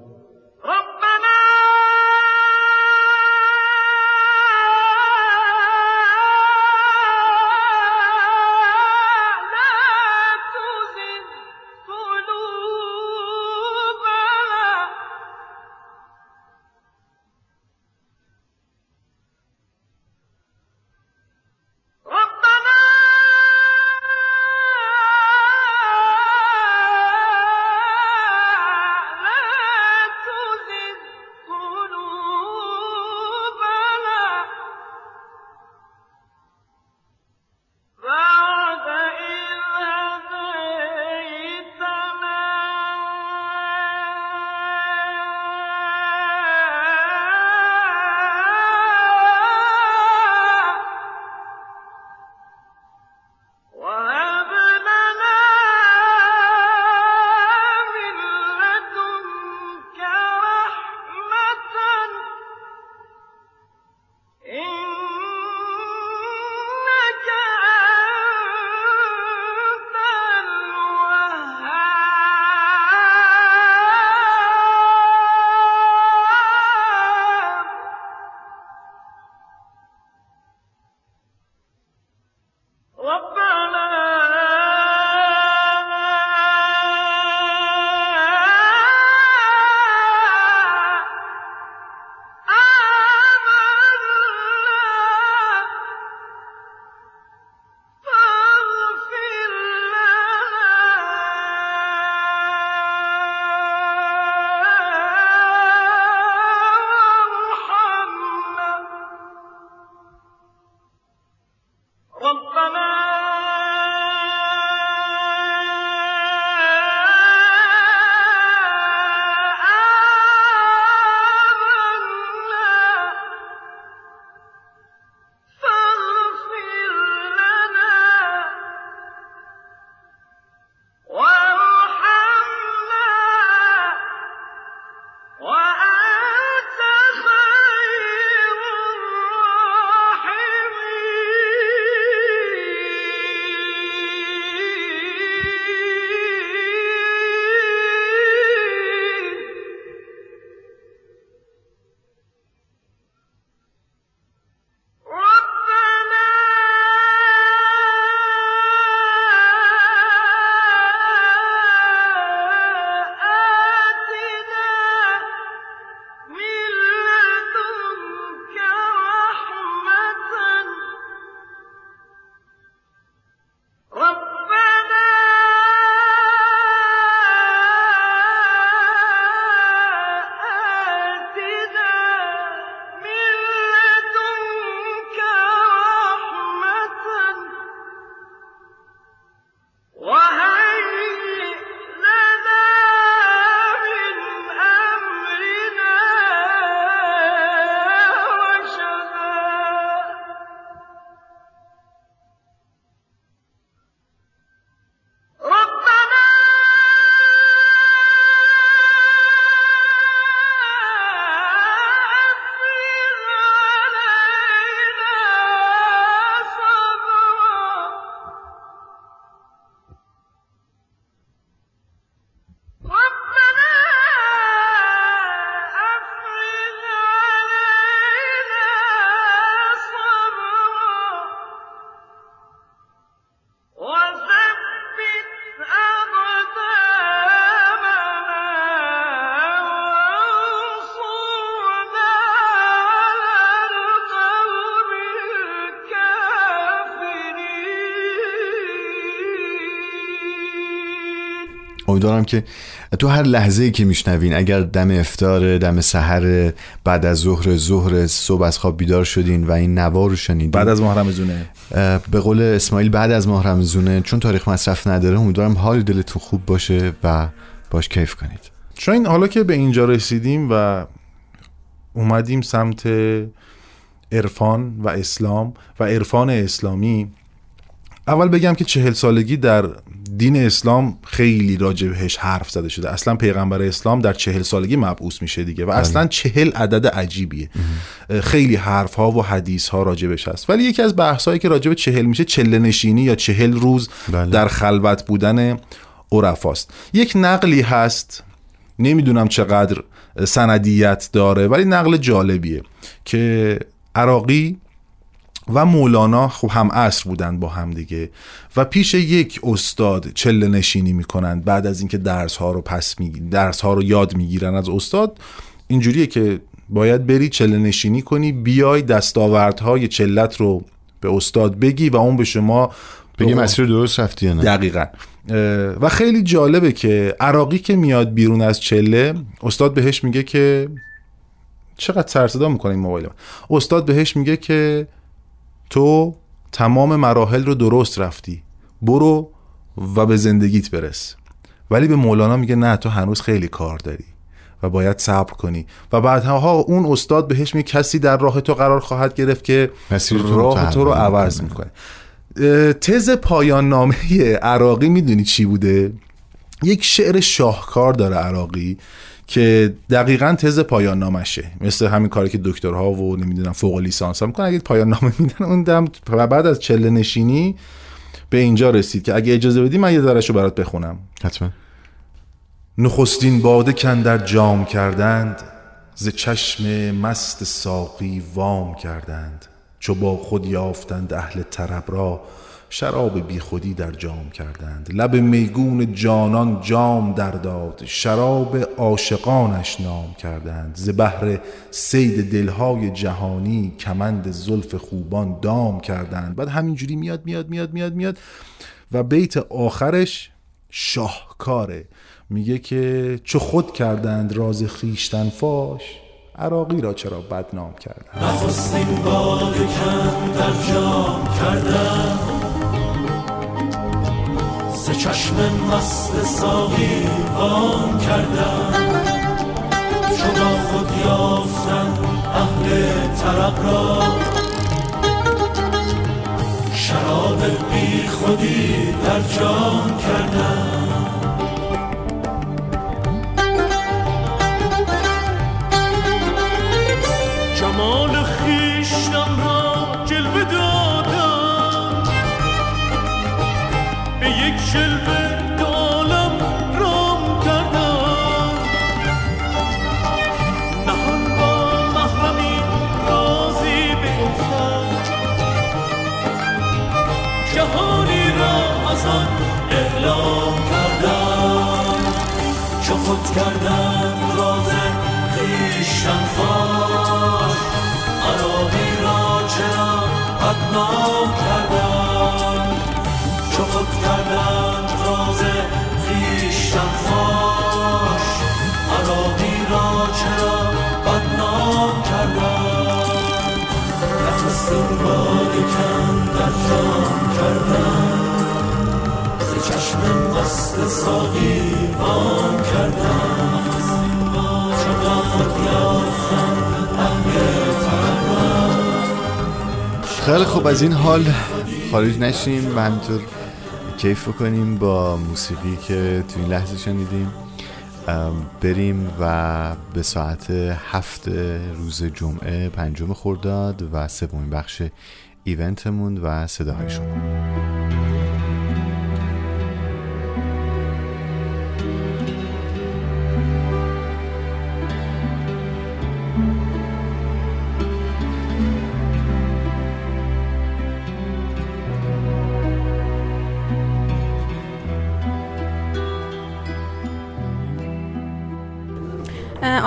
امیدوارم که تو هر لحظه ای که میشنوین اگر دم افتار دم سحر بعد از ظهر ظهر صبح از خواب بیدار شدین و این نوار رو شنیدین. بعد از محرم زونه. به قول اسماعیل بعد از محرم زونه چون تاریخ مصرف نداره امیدوارم حال دلتون خوب باشه و باش کیف کنید. چون حالا که به اینجا رسیدیم و اومدیم سمت عرفان و اسلام و عرفان اسلامی اول بگم که چهل سالگی در دین اسلام خیلی راجع بهش حرف زده شده. اصلا پیغمبر اسلام در چهل سالگی مبعوث میشه دیگه و بله. اصلا چهل عدد عجیبیه. خیلی حرف ها و حدیث ها راجبش هست. ولی یکی از بحث هایی که راجع به چهل میشه چله نشینی یا چهل روز بله. در خلوت بودن عرفاست. یک نقلی هست نمی‌دونم چقدر سندیت داره ولی نقل جالبیه که عراقی و مولانا خب هم عصر بودن با هم دیگه و پیش یک استاد چله نشینی می‌کنند. بعد از اینکه درس ها رو پس می درس ها رو یاد می‌گیرن از استاد اینجوریه که باید بری چله نشینی کنی بیای دستاوردهای چلت رو به استاد بگی و اون به شما بگی مسیر درست رفتی یا نه. دقیقا. و خیلی جالبه که عراقی که میاد بیرون از چله استاد بهش میگه که چقدر سرصدا می‌کنه این موبایل من. استاد بهش میگه که تو تمام مراحل رو درست رفتی. برو و به زندگیت برس. ولی به مولانا میگه نه تو هنوز خیلی کار داری و باید صبر کنی. و بعدها اون استاد بهش میگه کسی در راه تو قرار خواهد گرفت که راه تو رو عوض می‌کنه. تز پایان نامه عراقی می‌دونی چی بوده؟ یک شعر شاهکار داره عراقی. که دقیقا تز پایان نامشه. مثل همین کاری که دکترها و نمی‌دونم فوق لیسانس ها می‌کنن. اگه پایان نامه میدن اون دم و بعد از چله نشینی به اینجا رسید که اگه اجازه بدی من یه ذرهش رو برات بخونم. حتما. نخستین باده کن در جام کردند ز چشم مست ساقی وام کردند. چو با خود یافتند اهل طرب را شراب بی خودی در جام کردند. لب میگون جانان جام در داد. شراب عاشقانش نام کردند. ز بهر سید دلهای جهانی کمند زلف خوبان دام کردند. بعد همینجوری میاد میاد میاد میاد میاد و بیت آخرش شاهکاره میگه که چو خود کردند راز خیشتن فاش عراقی را چرا بدنام کردند؟ نخستین باده کن در جام کردن چشم مست ساقی وام کردن چو با خود یافتن اهل طرب را. شراب بی خودی در جام کردن اعلام کردم. چو خود کردم راز خیشتن فاش عراقی را چرا بدنام کردم؟ چو خود کردم راز خیشتن فاش عراقی را چرا بدنام کردم؟ نخستین باده کن در جام کردم. مست ساقی وام کردم خیلی خوب از این حال خارج نشیم و همینطور کیف بکنیم با موسیقی که تو این لحظه شنیدیم. بریم و به ساعت هفت روز جمعه پنجم خرداد و سومین بخش ایونتمون و صداهای شما.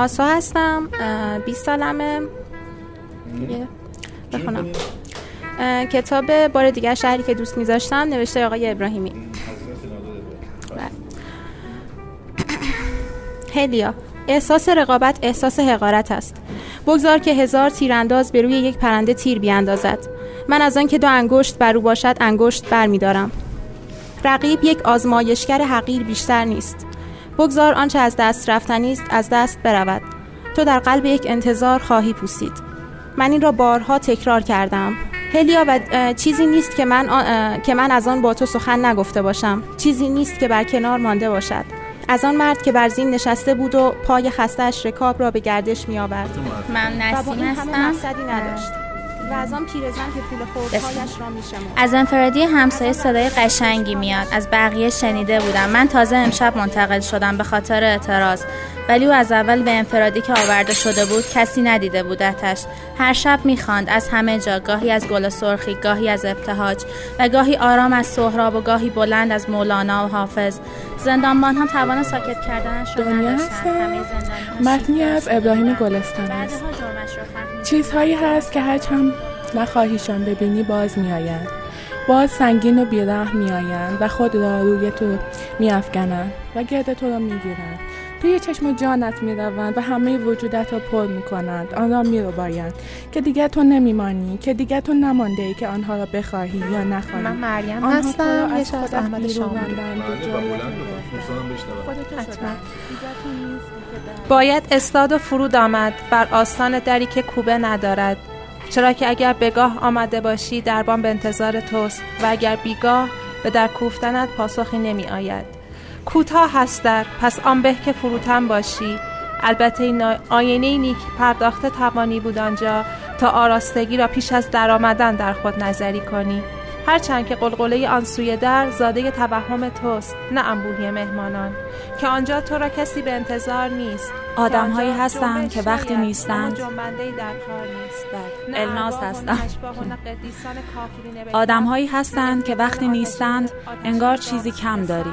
آسا هستم اه، 20 سالمه. بخونم. کتاب بار دیگر شهری که دوست میذاشتم نوشته آقای ابراهیمی. بله. هلیا احساس رقابت احساس حقارت است. بگذار که هزار تیرانداز به روی یک پرنده تیر بیاندازد. من از آن که دو انگشت بر او باشد انگشت بر می دارم. رقیب یک آزمایشگر حقیر بیشتر نیست. بگذار آنچه از دست رفتنی است از دست برود. تو در قلب یک انتظار خواهی پوسید. من این را بارها تکرار کردم. هلیا و چیزی نیست که من, آ- که من از آن با تو سخن نگفته باشم. چیزی نیست که بر کنار مانده باشد. از آن مرد که بر زین نشسته بود و پای خستش رکاب را به گردش می آورد من نسیم هستم. نداشت. و از آن پیرزن که پول خوردهایش را میشمرد. از انفرادی همسایه صدای قشنگی میاد. از بقیه شنیده بودم. من تازه امشب منتقل شدم به خاطر اعتراض. ولی او از اول به انفرادی که آورده شده بود کسی ندیده بودتش. هر شب می‌خواند از همه جا گاهی از گل سرخی گاهی از ابتهاج و گاهی آرام از سهراب و گاهی بلند از مولانا و حافظ. زندانبان ها توان ساکت کردنش را دنیا نداشتند متنی از ابراهیم گلستان است. چیزهایی هست که هرچ هم نخواهیشان ببینی باز میآیند. باز سنگین و بیرحم میآیند و خود را روی تو میافکنند و گرد تو را می‌گیرند. توی چشم و جانت می‌روند و همه وجودت را پر می‌کنند. آن را میربایند که دیگر تو نمیمانی که دیگر تو نمانده ای که آنها را بخواهی یا نخواهی. من مریم هستم. یه از احمد و بله باید استاد و فرود آمد بر آستان دری که کوبه ندارد. چرا که اگر بگاه آمده باشی دربان به انتظار توست و اگر بیگاه به در کوفتنت پاسخی نمی آید کوتاه هست در پس آن به که فروتن باشی. البته این آینه نیک پرداخته توانی بود آنجا تا آراستگی را پیش از درآمدن در خود نظری کنی. هرچند که قلقله آن سوی در زاده توهم توست نه انبوهی مهمانان. که آنجا تو را کسی به انتظار نیست. آدم‌هایی هستند که وقتی نیستند- ارباب و هستم. آدمهایی هستند که وقتی نیستند انگار چیزی کم. داری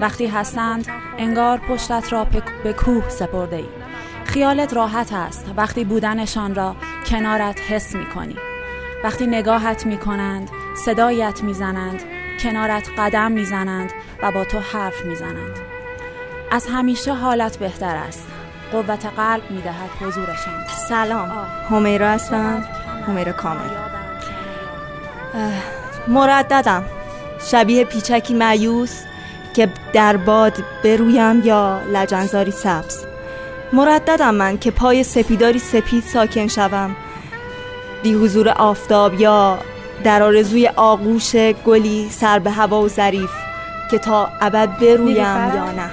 وقتی هستند انگار پشتت را به کوه سپرده ای خیالت راحت است. وقتی بودنشان را کنارت حس می کنی وقتی نگاهت می کنند صدایت می زنند کنارت قدم می زنند و با تو حرف می زنند از همیشه حالت بهتر است. قوت قلب می دهد حضورشان سلام. همیرا هستم. همیرا کامل. مرددم. شبیه پیچکی معیوس که در باد برویم یا لجنزاری سبز. مرددم من که پای سپیداری سپید ساکن شوم. بی حضور آفتاب یا در آرزوی آغوش گلی سر به هوا و ظریف که تا ابد برویم؟ یا نه.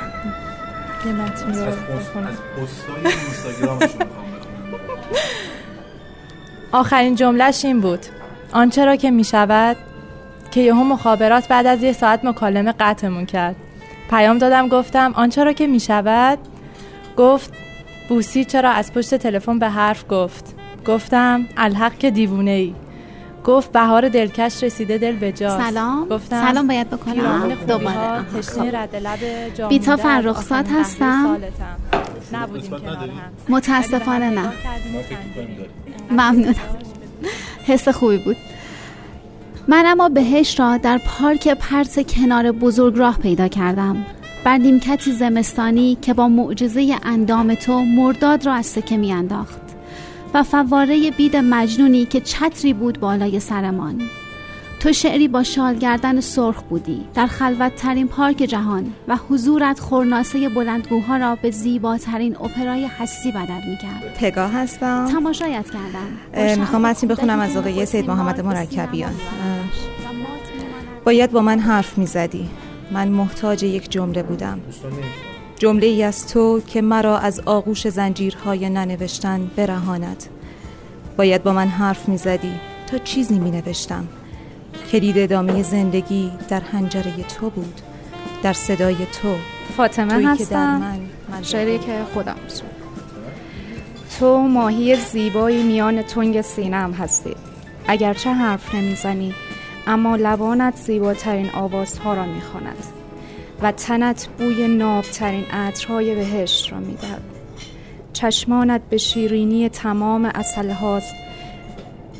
آخرین جملهش این بود. آنچه را که می شود که یهو مخابرات بعد از یه ساعت مکالمه قطعمون کرد. پیام دادم گفتم آنچه را که می شود گفت بوسی چرا از پشت تلفن به حرف گفت. گفتم الحق که دیوونه ای گفت بهار دلکش رسیده دل به جاست. سلام. گفتم سلام باید بکنم؟ دوباره. تشنه خب. رد لب بیتا فرخزاد قهوه هستم. نبودیم متاسفانه نه. ممنونم. حس خوبی بود. من اما بهش را در پارک پرس کنار بزرگراه پیدا کردم. بر نیمکتی زمستانی که با معجزه اندام تو مرداد را از سکه میانداخت. و فواره بید مجنونی که چتری بود بالای سرمان. تو شعری با شال گردن سرخ بودی. در خلوتترین پارک جهان و حضورت خورناسه بلندگوها را به زیباترین اپرای هستی بدل می‌کرد. پگاه هستم. تماشایت کردم. می‌خوام متنی بخونم از آقای سید محمد مرکبیان. باید با من حرف می‌زدی. من محتاج یک جمله بودم. جمله ای از تو که مرا از آغوش زنجیرهای ننوشتن برهاند. باید با من حرف می‌زدی تا چیزی می نوشتم کلید ادامه زندگی در حنجره تو بود. در صدای تو. فاطمه تویی که در هستم. من من شعری که خودم تو ماهی زیبایی میان تنگ سینم هستی. اگرچه حرف نمی‌زنی اما لبانت زیباترین آوازها را می‌خواند. و تنت بوی نابترین عطرهای بهشت را می‌دهد. چشمانت به شیرینی تمام اصل هاست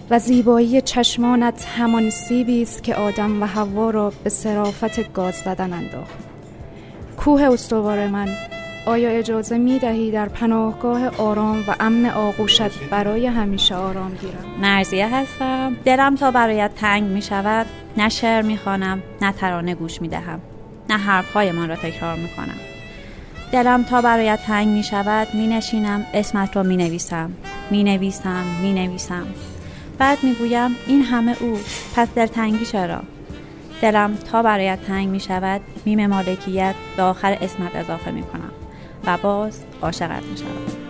و زیبایی چشمانت همان سیبی است که آدم و حوا را به صرافت گاز زدن انداخت. کوه استوار من آیا اجازه می دهی در پناهگاه آرام و امن آغوشت برای همیشه آرام گیرم؟ مرزیه هستم. دلم تا برایت تنگ می شود نه شعر می خوانم نه ترانه گوش می دهم نه حرفهایمان را تکرار می کنم دلم تا برایت تنگ می شود می نشینم اسمت را می نویسم می نویسم می نویسم بعد می گویم این همه او پس دلتنگی چرا؟ دلم تا برایت تنگ می شود میم مالکیت به آخر اسمت اضافه می کنم و باز عاشقت می شود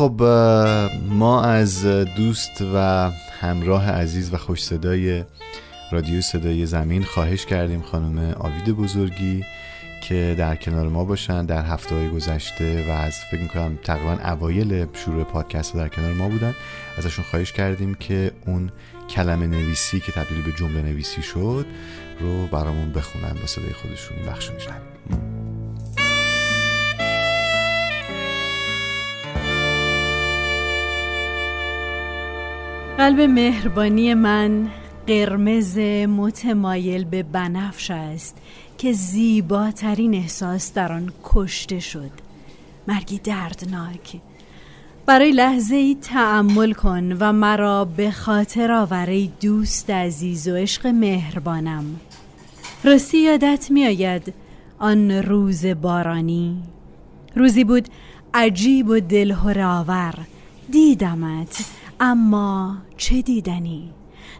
خب ما از دوست و همراه عزیز و خوش صدای رادیو صدای زمین خواهش کردیم خانم آوید بزرگی که در کنار ما باشن. در هفته های گذشته و از فکر می‌کنم تقریبا اوایل شروع پادکست در کنار ما بودن ازشون خواهش کردیم که اون کلمه نویسی که تبدیل به جمله نویسی شد رو برامون بخونن با صدای خودشون این بخش قلب مهربانی من قرمز متمایل به بنفش است که زیباترین احساس در آن کشته شد. مرگی دردناک. برای لحظه ای تعمل کن و مرا به خاطر آوری دوست عزیز و عشق مهربانم. راستی یادت میآید آن روز بارانی؟ روزی بود عجیب و دلهره آور. دیدمت. اما چه دیدنی؟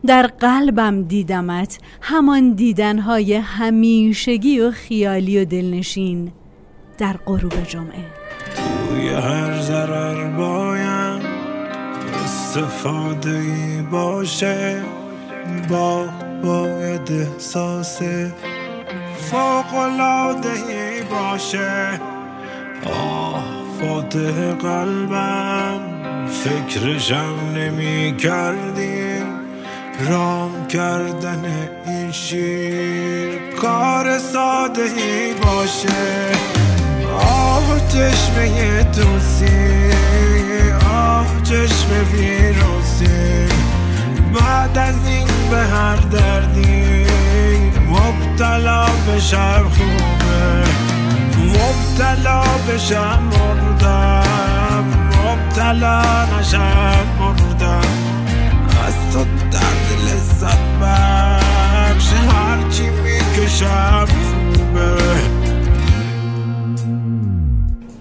در قلبم دیدمت همان دیدنهای همیشگی و خیالی و دلنشین در غروب جمعه. توی هر ضرر بایم استفاده باشه با باید احساس فوق ای باشه. آه فاتح قلبم. فکرشم نمی کردیم رام کردن این شیر کار ساده ای باشه. آه چشمه توسی آه چشم ویروسی. بعد از این به هر دردی مبتلا بشم خوبه. مبتلا بشم مبتلا نشم مردم از تو درد لذت بخش. هرچی می‌کشم خوبه.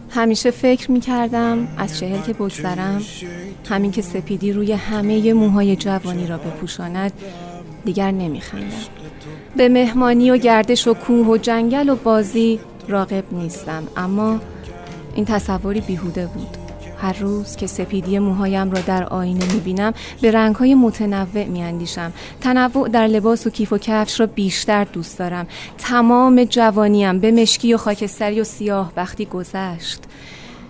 همیشه فکر می کردم از چهل که بگذرم همین که سپیدی روی همه موهای جوانی را بپوشاند دیگر نمی خندم. به مهمانی و گردش و کوه و جنگل و بازی راقب نیستم اما این تصوری بیهوده بود. هر روز که سپیدی موهایم را در آینه می بینم به رنگهای متنوع می اندیشم تنوع در لباس و کیف و کفش را بیشتر دوست دارم. تمام جوانیم به مشکی و خاکستری و سیاه وقتی گذشت.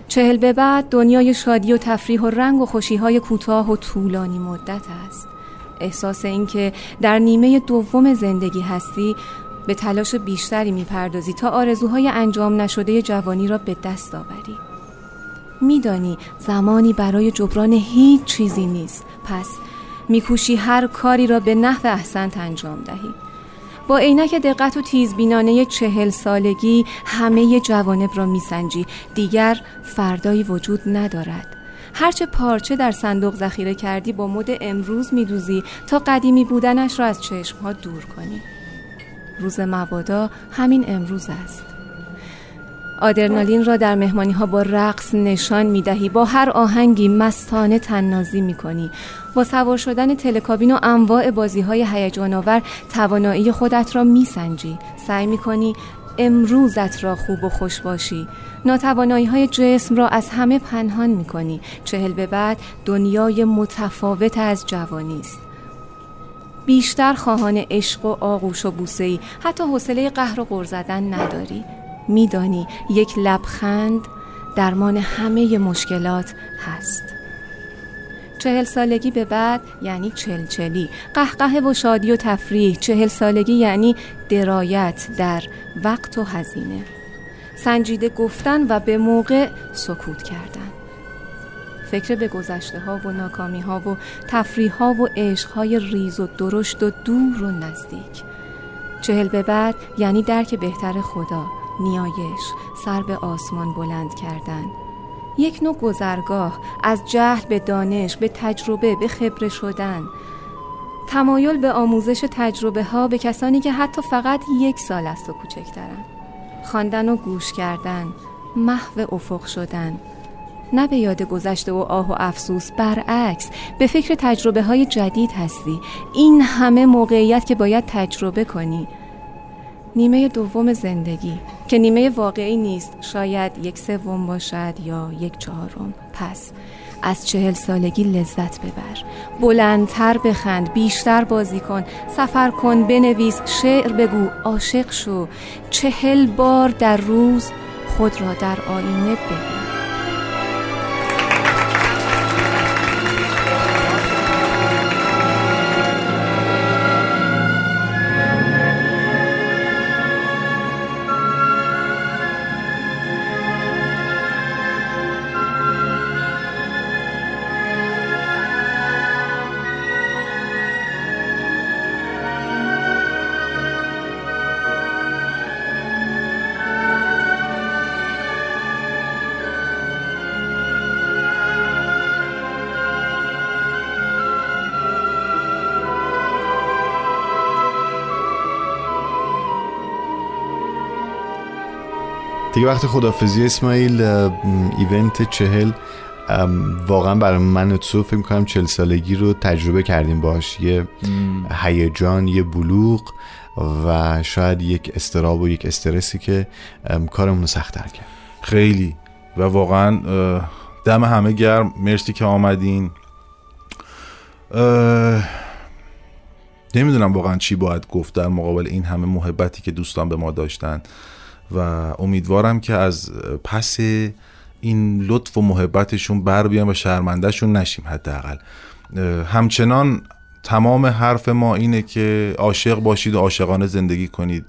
چهل به بعد دنیای شادی و تفریح و رنگ و خوشی های کوتاه و طولانی مدت است. احساس اینکه در نیمه دوم زندگی هستی به تلاش بیشتری می‌پردازی تا آرزوهای انجام نشده جوانی را به دست آوری. میدانی زمانی برای جبران هیچ چیزی نیست. پس میکوشی هر کاری را به نحو احسنت انجام دهی. با عینک دقت و تیزبینانه چهل سالگی همه جوانب را میسنجی. دیگر فردایی وجود ندارد. هرچه پارچه در صندوق ذخیره کردی با مد امروز میدوزی تا قدیمی بودنش را از چشمها دور کنی. روز مبادا همین امروز است. آدرنالین را در مهمانی ها با رقص نشان می دهی با هر آهنگی مستانه تننازی می کنی با سوار شدن تلکابین و انواع بازی های هیجان توانایی خودت را می سنجی سعی می کنی امروزت را خوب و خوش باشی. ناتوانایی های جسم را از همه پنهان می کنی چهل به بعد دنیای متفاوت از جوانی است. بیشتر خواهان عشق و آغوش و بوسه ای حتی حوصله قهر و غر زدن نداری. میدانی یک لبخند درمان همه مشکلات هست. چهل سالگی به بعد یعنی چلچلی قهقه و شادی و تفریح. چهل سالگی یعنی درایت در وقت و هزینه. سنجیده گفتن و به موقع سکوت کردن. فکر به گذشته ها و ناکامی ها و تفریح ها و عشق های ریز و درشت و دور و نزدیک. چهل به بعد یعنی درک بهتر خدا. نیایش سر به آسمان بلند کردن. یک نوع گذرگاه از جهل به دانش به تجربه به خبره شدن. تمایل به آموزش تجربه ها به کسانی که حتی فقط یک سال است و کوچکترن. خواندن و گوش کردن محو افق شدن. نه به یاد گذشته و آه و افسوس برعکس به فکر تجربه های جدید هستی. این همه موقعیت که باید تجربه کنی. نیمه دوم زندگی که نیمه واقعی نیست شاید یک سوم باشد یا یک چهارم. پس از چهل سالگی لذت ببر. بلندتر بخند بیشتر بازی کن. سفر کن بنویس شعر بگو عاشق شو. چهل بار در روز خود را در آینه ببین. دیگه وقت خدافزی اسماعیل ایونت چهل واقعا برای من تو فکر کنم چل سالگی رو تجربه کردیم باش یه هیجان یه بلوغ و شاید یک استراب و یک استرسی که کارمون رو سختتر کرد. خیلی. و واقعا دم همه گرم. مرسی که آمدین. نمی‌دونم واقعا چی باید گفت در مقابل این همه محبتی که دوستان به ما داشتن. و امیدوارم که از پس این لطف و محبتشون بر بیان و شرمندهشون نشیم حداقل. همچنان تمام حرف ما اینه که عاشق باشید و عاشقانه زندگی کنید.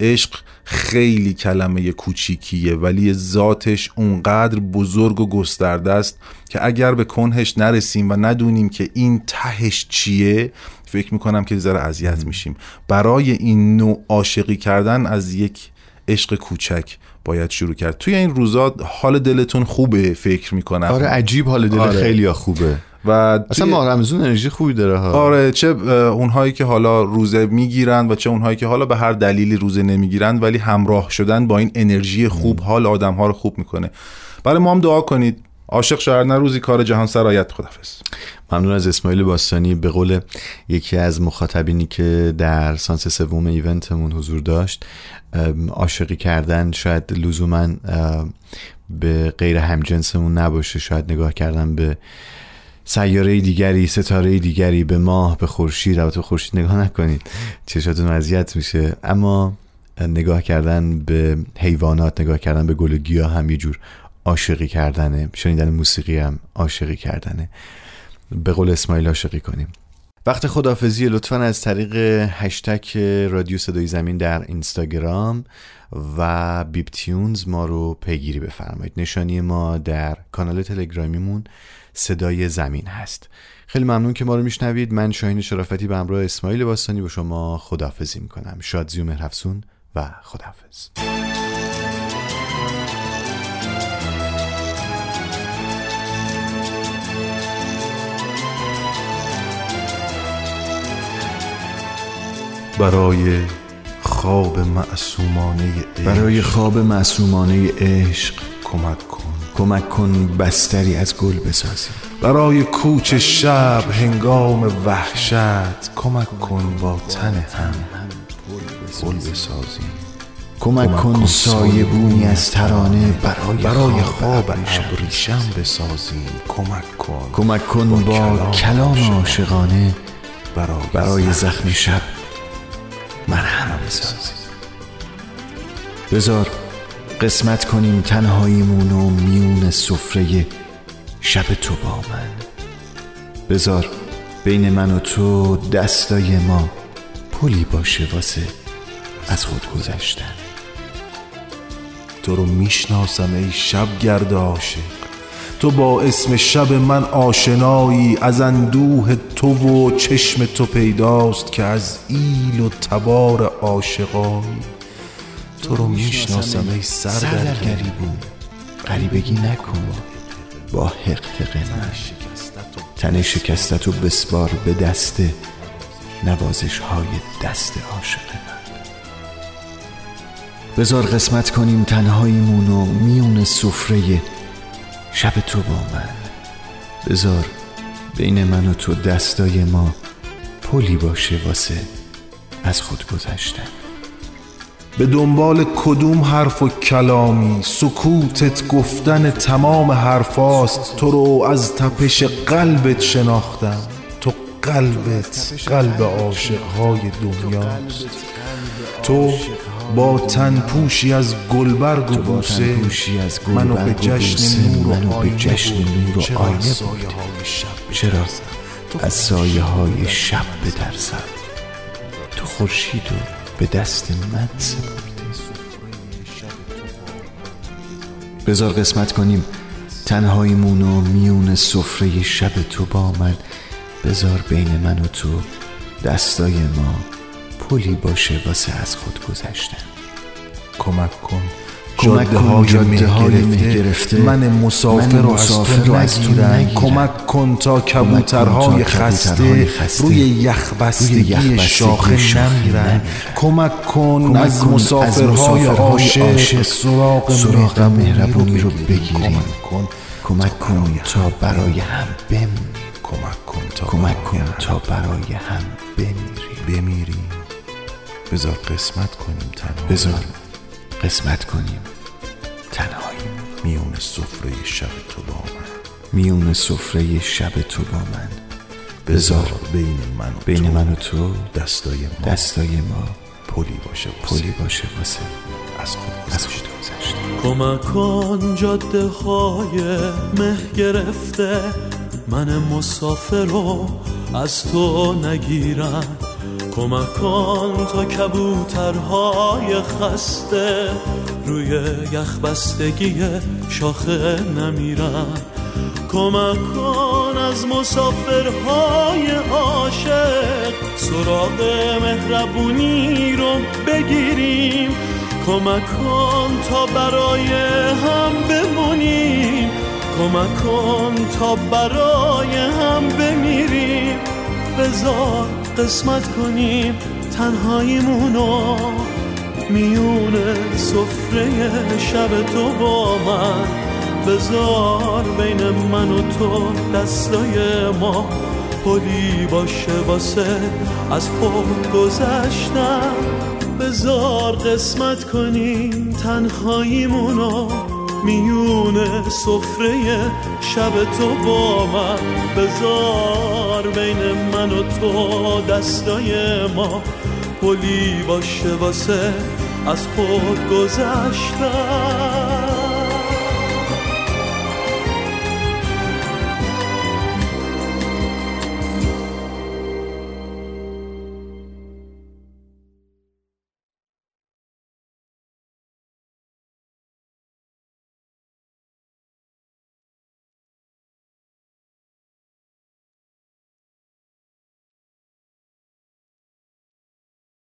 عشق خیلی کلمه کوچیکیه ولی ذاتش اونقدر بزرگ و گسترده است که اگر به کنهش نرسیم و ندونیم که این تهش چیه فکر می‌کنم که ذره اذیت میشیم. برای این نوع عاشقی کردن از یک عشق کوچک باید شروع کرد. توی این روزا حال دلتون خوبه فکر می‌کنم. آره عجیب حال دل آره. خیلی خوبه. و اصلا ماه رمزون انرژی خوبی داره ها. آره چه اونهایی که حالا روزه می‌گیرن و چه اونهایی که حالا به هر دلیلی روزه نمی‌گیرن ولی همراه شدن با این انرژی خوب حال آدم ها رو خوب می‌کنه. برای ما هم دعا کنید. عاشق شهر نه روزی کار جهان سرایت خدافظ. ممنون از اسماعیل باستانی. به قول یکی از مخاطبینی که در سانس سوم ایونتمون حضور داشت عاشقی کردن شاید لزوما به غیر همجنسمون نباشه. شاید نگاه کردن به سیاره دیگری ستاره دیگری به ماه به خورشید. البته خورشید نگاه نکنید چشاتون اذیت میشه. اما نگاه کردن به حیوانات نگاه کردن به گل و گیاه هم یه جور عاشقی کردنه. شنیدن موسیقی هم عاشقی کردنه. به قول اسماعیل عاشقی کنیم. وقت خدافزی لطفا از طریق هشتک رادیو صدای زمین در اینستاگرام و بیب تیونز ما رو پیگیری بفرمایید. نشانی ما در کانال تلگرامیمون صدای زمین هست. خیلی ممنون که ما رو میشنوید. من شاهین شرافتی به همراه اسماعیل باستانی با شما خدافزی می‌کنم. شادزی و مهرفسون و خدافز برای خواب معصومانه عشق. برای خواب معصومانه عشق کمک کن. کمک کن بستری از گل بسازی. برای کوچ شب هنگام وحشت کمک کن با تن هم گل بسازیم کمک کن سایه بونی از ترانه برای, برای خواب ابریشم بسازیم کمک کن. کمک کن با کلام عاشقانه برای زخم شب. مرهم بسازیم بذار قسمت کنیم تنهاییمون و میون سفره شب تو با من. بذار بین من و تو دستای ما پلی باشه واسه از خود گذشتن. تو رو می‌شناسم ای شب گرد عاشق. تو با اسم شب من آشنایی از اندوه تو و چشم تو پیداست که از ایل و تبار عاشقایی. تو رو می‌شناسم ای سر در گریبون غریبگی نکن. با حق حق من تن شکستت و بسپار به دست نوازش های دست عاشق من. بذار قسمت کنیم تنهاییمون و میون سفره شب تو با من. بذار بین من و تو دستای ما پلی باشه واسه از خود گذشتن. به دنبال کدوم حرف و کلامی؟ سکوتت گفتن تمام حرفاست. تو رو از تپش قلبت شناختم. تو قلبت قلب عاشقهای دنیاست. تو با تن پوشی از گلبرگ و بوسه. منو به جشن نور و آینه چرا از سایه های شب بترسم. تو خورشید رو به دست من سپردی بذار قسمت کنیم. تنهاییمون و میون سفره شب تو با من. بذار بین من و تو دستای ما پلی باشه واسه از خود گذشتن. کمک کن. کمک جاده کن های جاده های مه گرفته من مسافر رو از مسافر تو رو از تو نگیرن. کمک کن تا کبوترهای خسته. روی یخ بستگی شاخه نمیرن. کمک کن از مسافرهای عاشق سراغ سراغ مهربونی رو بگیریم. کمک کن تا برای هم بمیریم. کمک کن تا کمک کن تا برای هم بمیریم. بمیریم. بذار قسمت کنیم تنها بذار قسمت کنیم. تنهایی. میون سفره شب تو با من. میون سفره شب تو با من. بذار بین من و بین تو من و تو دستای ما دستای ما پلی باشه واسه. پلی باشه واسه. از خود از خود گذشته کمک کن جاده های مه گرفته. من مسافر رو از تو نگیرم. کمک کن تا کبوترهای خسته روی یخ بستگی شاخه نمیرن. کمک کن از مسافرهای عاشق سراغ مهربونی رو بگیریم. کمک کن تا برای هم بمونیم. کمک کن تا برای هم بمیریم. بذار قسمت کنیم تنهاییمونو میون سفره شب تو با من. بذار بین من و تو دستای ما پلی باشه واسه از خود گذشتن. بذار قسمت کنیم تنهاییمونو میون سفره شب تو با من بذار بین من و تو دستای ما. پلی باشه واسه از خود گذشتن.